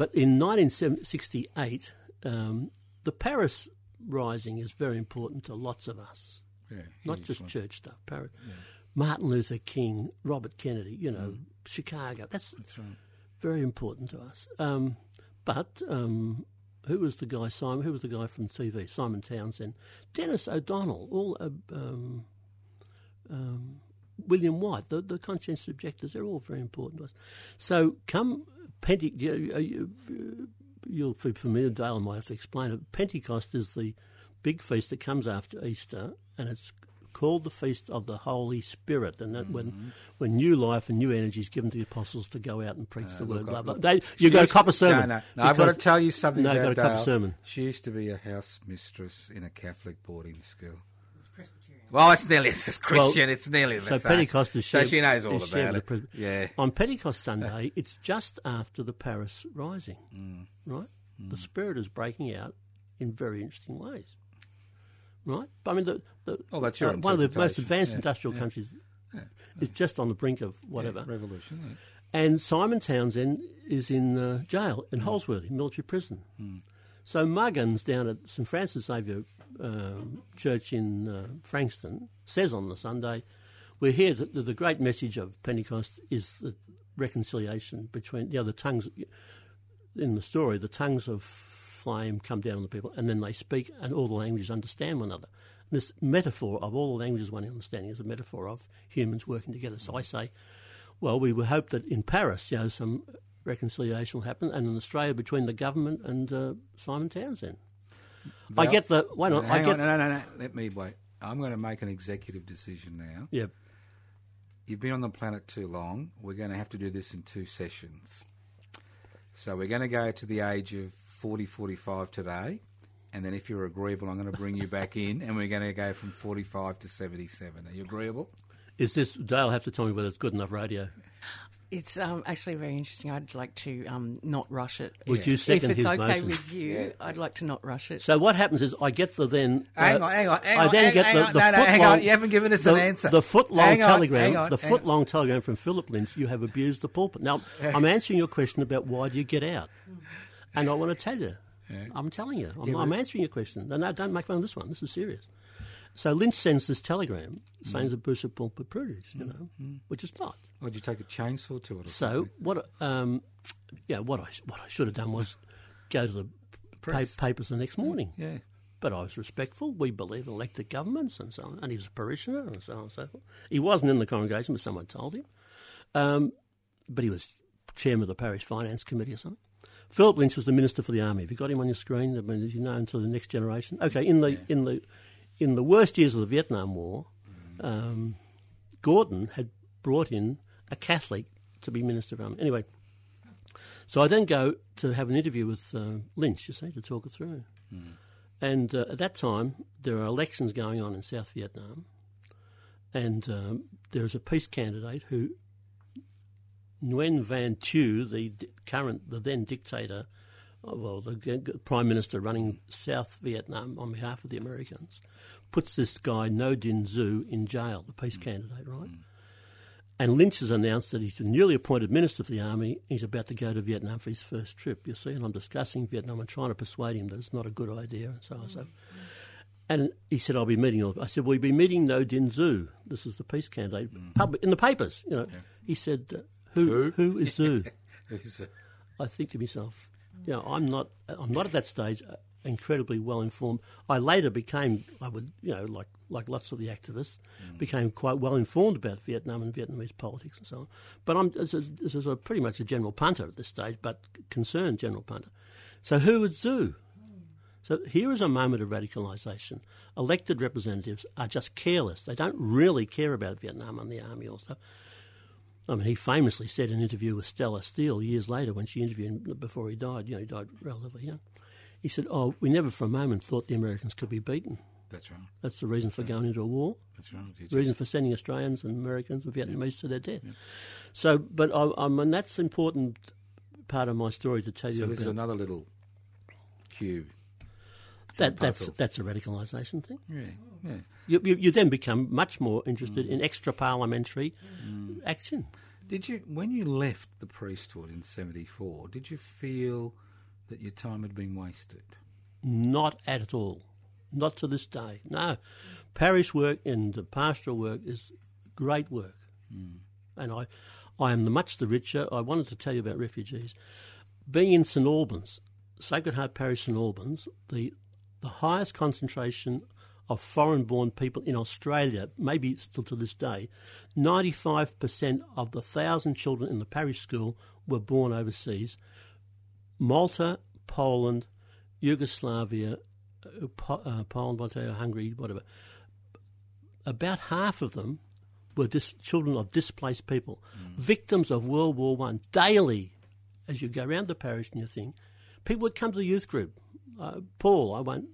but in 1968, um, the Paris Rising is very important to lots of us, Yeah. not just one. church stuff. Paris, Martin Luther King, Robert Kennedy, you know, Chicago. That's, Mm. That's right. very important to us. Um, but um, who was the guy? Simon. Who was the guy from TV? Simon Townsend, Dennis O'Donnell, all uh, um, um, William White, the, the conscientious objectors. They're all very important to us. So come You, you'll be familiar. Dale might have to explain it. Pentecost is the big feast that comes after Easter, and it's called the feast of the Holy Spirit, and that Mm-hmm. when when new life and new energy is given to the apostles to go out and preach the word. Uh, Blah, blah. They, you got a copper sermon. No, no, no. I've got to tell you something No, about got a copper sermon. She used to be a house mistress in a Catholic boarding school. Well, it's nearly it's Christian. Well, it's nearly the So same. Pentecost is so she knows all about it. Pres- Yeah. On Pentecost Sunday, it's just after the Paris Rising, Mm. right? The Spirit is breaking out in very interesting ways, right? I mean, the, the Oh, that's your uh, one of the most advanced Yeah, industrial yeah. countries is just on the brink of whatever. Revolution. yeah. And Simon Townsend is in uh, jail in Holsworthy, military prison. So Muggins down at St Francis Xavier Church in uh, Frankston says on the Sunday, we're here, the, the great message of Pentecost is the reconciliation between, you know, the tongues, in the story, the tongues of flame come down on the people and then they speak and all the languages understand one another. This metaphor of all the languages one understanding is a metaphor of humans working together. So I say, well, we would hope that in Paris, you know, some reconciliation will happen, and in Australia between the government and uh, Simon Townsend. I get the why not? I get on, no, no, no, no. Let me wait. I'm going to make an executive decision now. yeah. You've been on the planet too long. We're going to have to do this in two sessions. So we're going to go to the age of 40, 45 today. And then if you're agreeable, I'm going to bring you back in and we're going to go from 45 to 77. Are you agreeable? Is this Dale have to tell me whether it's good enough radio? It's um, actually very interesting. I'd like to um, not rush it. Would if, you second if it's his okay motion? with you, I'd like to not rush it. So what happens is I get the then. Hang uh, on, hang on, hang I on, then hang- get hang the, on. the No, no, hang long, on, you haven't given us the, an answer. The foot long Hang on, telegram. hang on, the hang foot on. long telegram from Philip Lynch. You have abused the pulpit. Now I'm answering your question about why do you get out, and I want to tell you. I'm telling you. I'm, I'm answering your question. No, no, don't make fun of this one. This is serious. So Lynch sends this telegram saying it's abuse of pulpit privilege, you know, which is not. Or did you take a chainsaw to it or So something? what? Um, yeah, what I what I should have done was go to the pa- papers the next morning. Yeah. But I was respectful. We believe in elected governments and so on. And he was a parishioner and so on and so forth. He wasn't in the congregation, but someone told him. Um, but he was chairman of the parish finance committee or something. Philip Lynch was the minister for the army. Have you got him on your screen? I mean, as you know, until the next generation. Okay, in the in the in the worst years of the Vietnam War, um, Gorton had brought in a Catholic to be minister of army. Anyway, so I then go to have an interview with uh, Lynch, you see, to talk it through. And uh, at that time, there are elections going on in South Vietnam, and um, there is a peace candidate who, Nguyen Van Thieu, the current, the then dictator, uh, well, the prime minister running South Vietnam on behalf of the Americans, puts this guy No Din Zu in jail, the peace candidate, right? And Lynch has announced that he's a newly appointed minister for the army. He's about to go to Vietnam for his first trip, you see. And I'm discussing Vietnam and trying to persuade him that it's not a good idea and so on. So, and he said, "I'll be meeting." all-" I said, "We'll be meeting No Din Zu. This is the peace candidate, public in the papers." You know, he said, uh, "Who? Who is Zu?" Who's, uh, I think to myself, you know, I'm not, I'm not at that stage uh, incredibly well informed. I later became, I would, you know, like like lots of the activists, became quite well informed about Vietnam and Vietnamese politics and so on. But I'm this is, this is a, pretty much a general punter at this stage, but concerned general punter. So who is Zoo? So here is a moment of radicalisation. Elected representatives are just careless. They don't really care about Vietnam and the army or stuff. I mean, he famously said in an interview with Stella Steele years later when she interviewed him before he died, you know, he died relatively young. He said, Oh, we never for a moment thought the Americans could be beaten. that's right. That's the reason for going into a war, That's right. It's reason for sending Australians and Americans and Vietnamese to their death. So, but I, I mean, that's an important part of my story to tell So you this is another little cube. That, that's, that's a radicalisation thing. Yeah, yeah. You, you, you then become much more interested Mm. in extra parliamentary action. Did you, when you left the priesthood in '74, did you feel that your time had been wasted? Not at all. Not to this day. No. Parish work and the pastoral work is great work. And I, I am the much the richer. I wanted to tell you about refugees. Being in St Albans, Sacred Heart Parish St Albans, the, the highest concentration of foreign born people in Australia, maybe still to this day, 95% of the 1,000 children in the parish school were born overseas. Malta, Poland, Yugoslavia, uh, Po- uh, Poland, Montenegro, Hungary, whatever. about half of them were dis- children of displaced people, Mm. victims of World War One. Daily, as you go around the parish and you think, people would come to the youth group. Uh, Paul, I won't,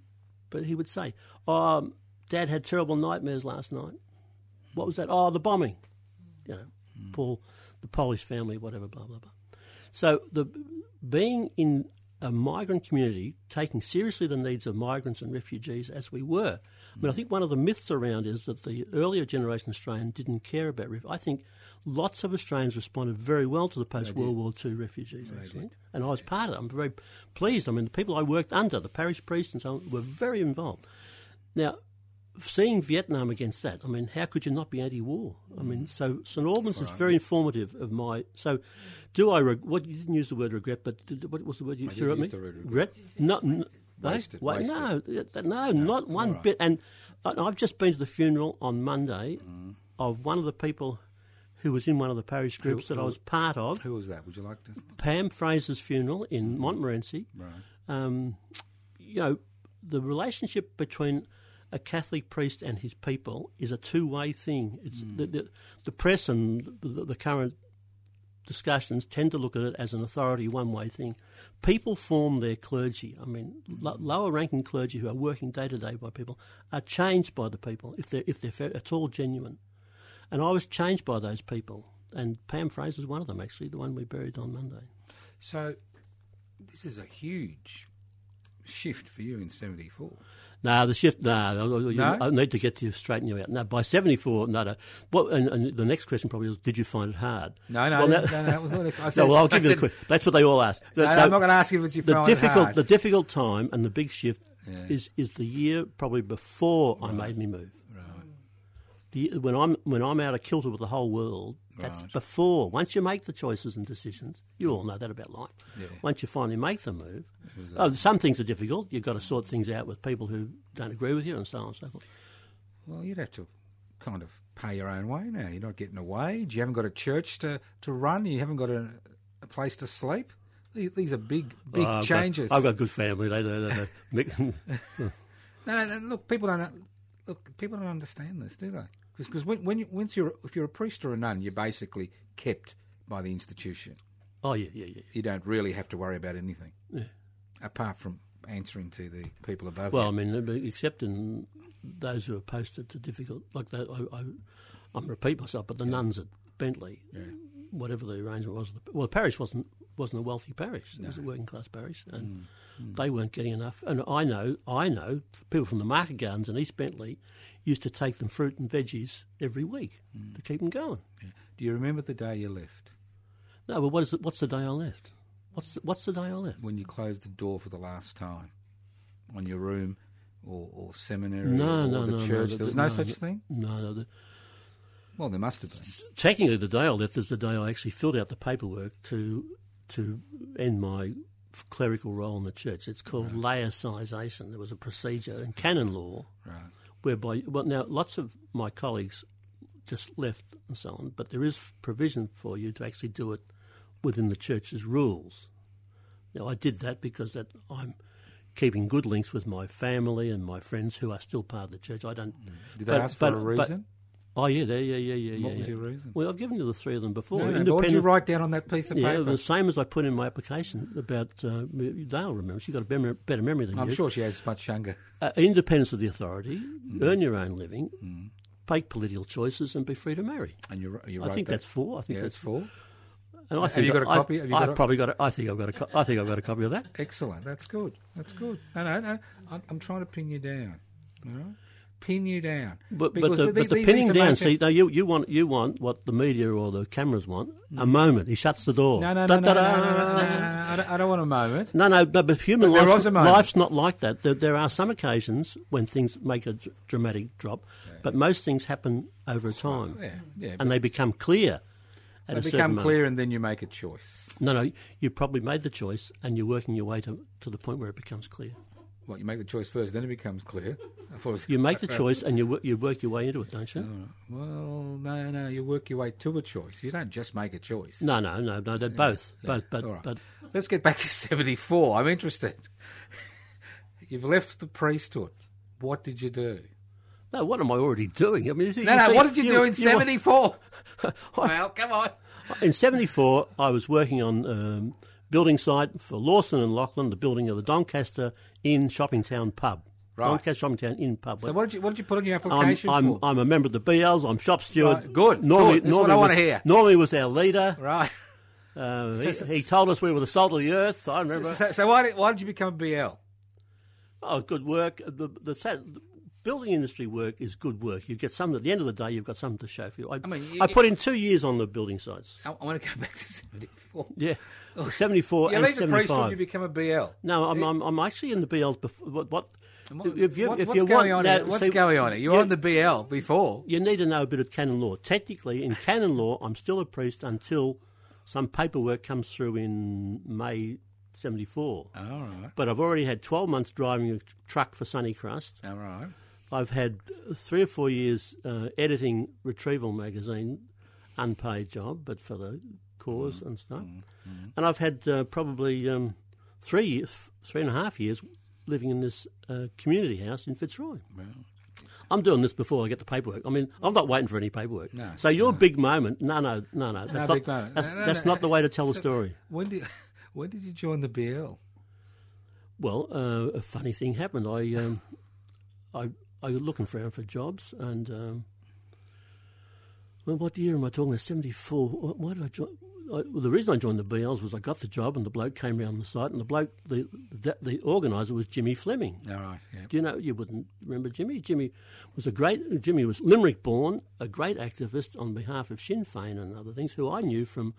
but he would say, "Oh, um, Dad had terrible nightmares last night. What was that? Oh, the bombing. You know, Paul, the Polish family, whatever, blah blah blah." So the being in a migrant community, taking seriously the needs of migrants and refugees as we were. I mean, I think one of the myths around is that the earlier generation Australian didn't care about refugees. I think lots of Australians responded very well to the post World War II refugees, actually. And I was part of it. I'm very pleased. I mean, the people I worked under, the parish priests and so on, were very involved. Now, seeing Vietnam against that, I mean, how could you not be anti-war? I mean, so St Albans is very informative of my. So, do I? Reg- what you didn't use the word regret, but did, what was the word you I threw at me? the word regret. No, no, Wasted, Wait, wasted. no, th- no, not one right. bit. And I- I've just been to the funeral on Monday Mm. of one of the people who was in one of the parish groups that I was part of. Who was that? Would you like to? Pam Fraser's funeral in mm-hmm. Montmorency. Right. Um, you know, the relationship between a Catholic priest and his people is a two-way thing. It's mm. the, the, the press and the, the current discussions tend to look at it as an authority one-way thing. People form their clergy. I mean, mm-hmm. lo- lower-ranking clergy who are working day to day by people are changed by the people if they're if they're at all genuine. And I was changed by those people. And Pam Fraser's one of them, actually, the one we buried on Monday. So, this is a huge shift for you in '74. No, the shift. No, you- No? I need to get to straighten you out. No, by seventy four. No, no. What? And, and the next question probably was, did you find it hard? No, no, Well, no, no, that was not. the- I said, No, well, I'll I give you the. said- que- That's what they all ask. No, So I'm not going to ask you if you the found difficult, it hard. the difficult time and the big shift Yeah. is is the year probably before I made me move. The, when I'm when I'm out of kilter with the whole world, that's Right. before. Once you make the choices and decisions, you all know that about life. Yeah. Once you finally make the move, oh, some things are difficult. You've got to sort things out with people who don't agree with you, and so on and so forth. Well, you'd have to kind of pay your own way now. You're not getting a wage. You haven't got a church to, to run. You haven't got a, a place to sleep. These, are big, big Oh, I've got- changes. I've got a good family. They, they, they, no, look, people don't look. People don't understand this, do they? Because when, when you, once you're if you're a priest or a nun, you're basically kept by the institution. oh yeah, yeah, yeah. You don't really have to worry about anything Yeah. apart from answering to the people above Well, I mean, except in those who are posted to difficult, like that. I, I, I'm repeat myself, but the nuns at Bentleigh, whatever the arrangement was, well, the parish wasn't wasn't a wealthy parish; it was a working class parish, and mm. Mm. they weren't getting enough. And I know, I know, people from the market gardens in East Bentleigh used to take them fruit and veggies every week mm. to keep them going. Do you remember the day you left? No, but what is it? What's the day I left? What's the, what's the day I left? When you closed the door for the last time on your room or, or seminary No, or, no, the no, no, church? the- there was no, no, such thing? No, no. The, Well, there must have been. technically the day I left is the day I actually filled out the paperwork to to end my clerical role in the church. It's called laicization. There was a procedure in canon law Right. whereby well now lots of my colleagues just left and so on, but there is provision for you to actually do it within the church's rules. Now I did that because that I'm keeping good links with my family and my friends who are still part of the church. I don't. Mm. Did they but- ask for but- a reason? Oh yeah, yeah, yeah, yeah, yeah. What yeah, was yeah. your reason? Well, I've given you the three of them before. No, no, what did you write down on that piece of yeah, paper? Yeah, the same as I put in my application about uh, Dale. Remember, she's got a better, better memory than you. I'm sure she has much younger. Uh, independence of the authority, Mm. earn your own living, make political choices, and be free to marry. And you, you I think that- that's four. I think Yeah, that's four. And I Have you got a copy? Have you I've got a- probably got. A, I think I've got a. co- I think I've got a copy of that. Excellent. That's good. That's good. No, no, no. I'm, I'm trying to pin you down. All right? Pin you down. But, but the, these- but the pinning down. See, no, you, you want you want what the media or the cameras want. A moment. He shuts the door. Mm. No, no, no, no, no, no, no, I don't- I don't want a moment. No, no, no, but human But life, moment. life's not like that. There, there are some occasions when things make a dramatic drop, but most things happen over time, Yeah, yeah. and they become clear at They become moment. clear, and then you make a choice. No, no, you probably made the choice, and you're working your way to, to the point where it becomes clear. Well, you make the choice first, then it becomes clear. I it You make the choice, and you you work your way into it, don't you? Well, no, no. You work your way to a choice. You don't just make a choice. No, no, no, no. They're both, both, but right. but Let's get back to 74. I'm interested. You've left the priesthood. What did you do? No, what am I already doing? I mean, you No, no. see- What did you, do in '74? well, come on. In '74, I was working on um, building site for Lawson and Lachlan, the building of the Doncaster Inn Shopping Town pub. Right. Doncaster Shopping Town Inn pub. So what did you what did you put on your I'm, application I'm, for? I'm a member of the BLs. I'm shop steward. Right, good, Normally, good. This is what Normie I wanna was- hear. Normie was our leader. right. Uh, So- he, so- he told us we were the salt of the earth. I remember. So, so why did why did you become a BL? Oh, good work. The, the building industry work is good work. You get some at the end of the day. You've got something to show for you. I, I mean, you- I put in two years on the building sites. I, I want to go back to '74. Yeah, seventy four You leave the seventy you become a BL. No, I'm, I'm, I'm actually in the BLs before. What? what if you, what's if what's you going want, on? now, here? What's see, going on? You're you- on the BL before. You need to know a bit of canon law. Technically, in canon law, I'm still a priest until some paperwork comes through in May '74. All right. But I've already had 12 months driving a truck for Sunicrust. All right. I've had three or four years uh, editing Retrieval magazine, unpaid job, but for the cause and stuff. And I've had uh, probably um, three years, three and a half years living in this uh, community house in Fitzroy. I'm doing this before I get the paperwork. I mean, I'm not waiting for any paperwork. No, so your big moment, no, no, no, no. That's, No not, big moment. that's, No, no, that's no. not the way to tell the story. When did when did you join the BL? Well, uh, a funny thing happened. I, um, I, I was looking around for jobs, and um, well, what year am I talking about? Seventy four. Why did I join? I, well, the reason I joined the BLs was I got the job, and the bloke came round the site, and the bloke, the the, the organizer was Jimmy Fleming. All right. Yeah. Do you know? You wouldn't remember Jimmy. Jimmy was a great. Jimmy was Limerick born, a great activist on behalf of Sinn Féin and other things, who I knew from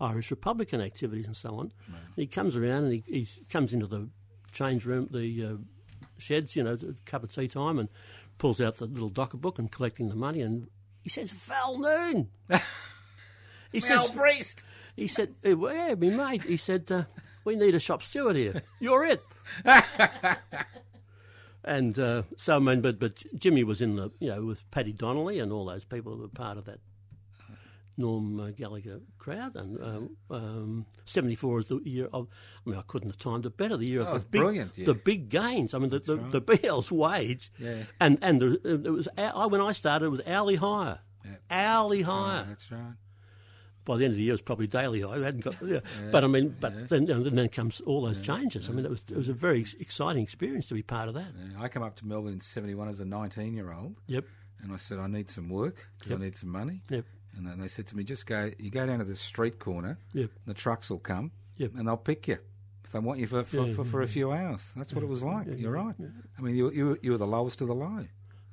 Irish Republican activities and so on. He comes around and he, he comes into the change room, the uh, sheds, you know, a cup of tea time, and pulls out the little docket book and collecting the money, and he says, "Val Noon." he says, priest. he said, "Eh, yeah, me mate. He said, uh, we need a shop steward here. You're it. and uh, so, I mean, but, but Jimmy was in the, you know, with Paddy Donnelly and all those people who were part of that Norm uh, Gallagher crowd. And um, um, 74 is the year of, I mean, I couldn't have timed it better, the year Oh, of the big, brilliant, yeah. the big gains. I mean, the, the, the BL's wage. Yeah. And, and the, it was, I, when I started, it was hourly hire. Hourly hire That's right. by the end of the year, it was probably daily. I hadn't got, yeah. but I mean, but then, and then comes all those changes. I mean, it was it was a very exciting experience to be part of that. Yeah, I come up to Melbourne in '71 as a 19 year old, Yep, and I said I need some work because Yep. I need some money. yep, And then they said to me, just go, you go down to the street corner, yep. the trucks will come, Yep. and they'll pick you. If they want you for for, Yeah, for, for a few hours, that's what it was like. You're right. I mean, you, you you were the lowest of the low.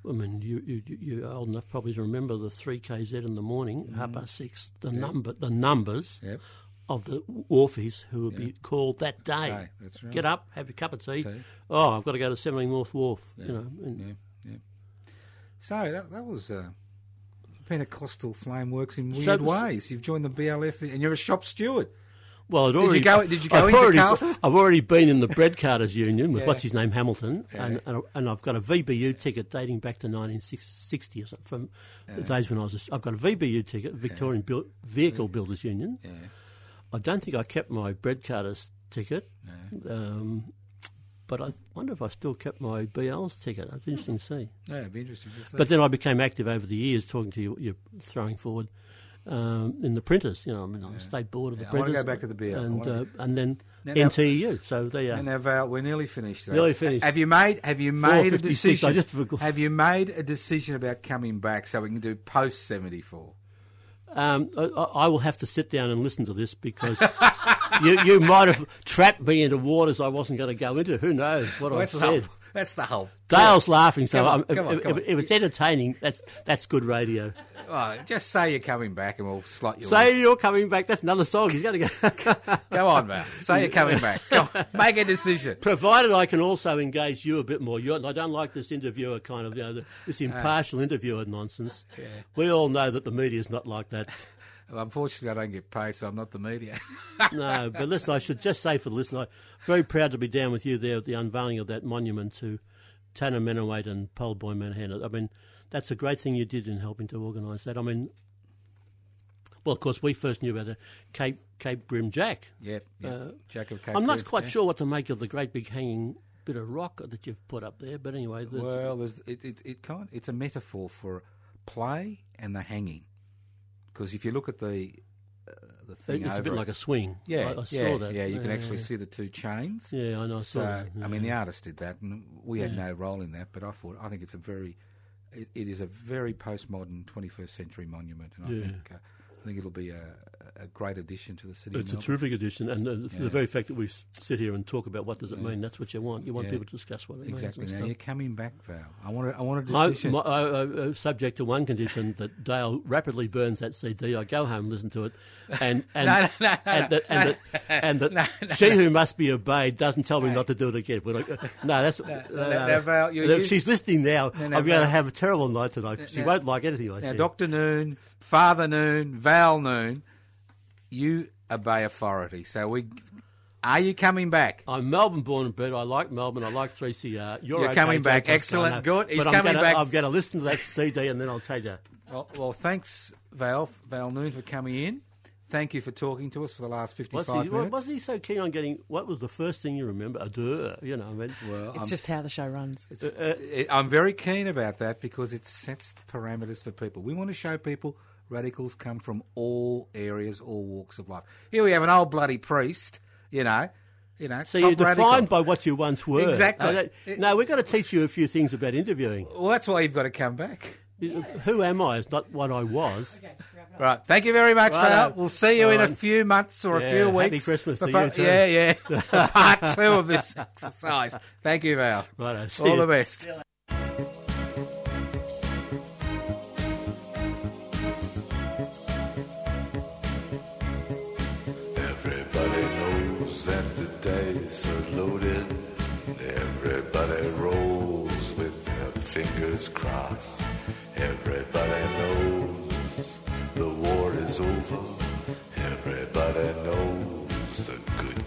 I mean, you, you you're old enough probably to remember the three kz in the morning, half past six. The number, the numbers Yep. of the wharfies who would be called that day. Day, that's right. Get up, have a cup of tea. Tea. Oh, I've got to go to 17 North Wharf. You know, and Yeah, yeah. So that, that was uh, Pentecostal flame works in weird So- ways. You've joined the BLF, and you're a shop steward. Well, I'd you already, go- did you go I've into already, Carlton? I've already been in the bread carters union with Yeah. what's his name Hamilton, and, and and I've got a VBU ticket dating back to 1960 or something from the days when I was. A, I've got a VBU ticket, Victorian Buil- Vehicle Builders Union. Yeah. I don't think I kept my bread carters ticket, um, but I wonder if I still kept my BL's ticket. It's interesting to see. Yeah, it'd be interesting to see. But then I became active over the years, talking to you, what you're throwing forward um, in the printers. You know, I mean, on the state board of the Yeah, I wanna printers. go back to the BL. And uh, and then Now- now- So there you And are. now, Val, we're nearly finished. Nearly finished. Have you made Have you made a decision? I just. Have you made a decision about coming back so we can do post seventy four? Um, I, I will have to sit down and listen to this because you you might have trapped me into waters I wasn't going to go into. Who knows what the whole. said? That's the whole. Dale's laughing, so Come on, I'm- if, on, if- if it's entertaining, that's that's good radio. Oh, just say you're coming back, and we'll slot you. in. Say you're coming back. That's another song. He's going to go. Go on, man. Say you're coming back. Make a decision. Provided I can also engage you a bit more. You're, I don't like this interviewer kind of, you know, this impartial interviewer nonsense. We all know that the media's not like that. Unfortunately, I don't get paid, so I'm not the media. No, but listen, I should just say for the listener, I'm very proud to be down with you there at the unveiling of that monument to Tunnerminnerwait and Maulboyheenner. I mean, that's a great thing you did in helping to organise that. I mean, well, of course, we first knew about the Cape Cape Grim Jack. yep. yep. Uh, Jack of Cape I'm not Grim, quite yeah. sure what to make of the great big hanging bit of rock that you've put up there. But anyway, Well, there's, it, it, it kind it's a metaphor for play and the hanging. Because if you look at the uh, the thing it's a bit over like a swing. yeah, I, I yeah, saw that. yeah. You can Yeah, actually yeah. see the two chains. Yeah, I know. I saw So that. I mean, the artist did that, and we had Yeah. no role in that. But I thought I think it's a very, it, it is a very postmodern 21st century monument, and I Yeah. think uh, I think it'll be a, a great addition to the city. It's a terrific addition, and uh, for Yeah. the very fact that we sit here and talk about what does it mean, that's what you want. You want Yeah. people to discuss what it Exactly. means. Now you're coming back, Val. I want a, I want a I, decision. my, I, I, uh, subject to one condition that Dale rapidly burns that CD. I go home, listen to it, and and No, no, no, and that and that, and that she who must be obeyed doesn't tell me not to do it again. I, no, that's no, Val, you're if used- she's listening now, No, no, I'm going to have a terrible night tonight. Because she won't like anything I Now, say. Doctor Noon, Father Noon, Val Noon, you obey authority. So we, are you coming back? I'm Melbourne born and bred. I like Melbourne. I like 3CR. You're, You're okay, coming back. Toscano, Excellent. Good. He's but I'm coming gonna, back. I'm going to listen to that CD and then I'll tell you. Well, well, thanks, Val, Val Noon, for coming in. Thank you for talking to us for the last Was 55 he, minutes. wasn't he so keen on getting? What was the first thing you remember? A duh, you know. I mean, Well, It's I'm, just how the show runs. uh, I'm very keen about that because it sets the parameters for people. We want to show people radicals come from all areas, all walks of life. Here we have an old bloody priest, you know, you know. so you're defined radical. by what you once were. Exactly. That- no, we've got to teach you a few things about interviewing. Well, that's why you've got to come back. Who am I? Is not what I was. Right. Thank you very much, Righto. Val. We'll see you in a few months or a Yeah, few happy weeks. Christmas to before- you too. Yeah, yeah. Part two of this exercise. Thank you, Val. Righto, see All you. the best.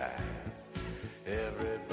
Died. Everybody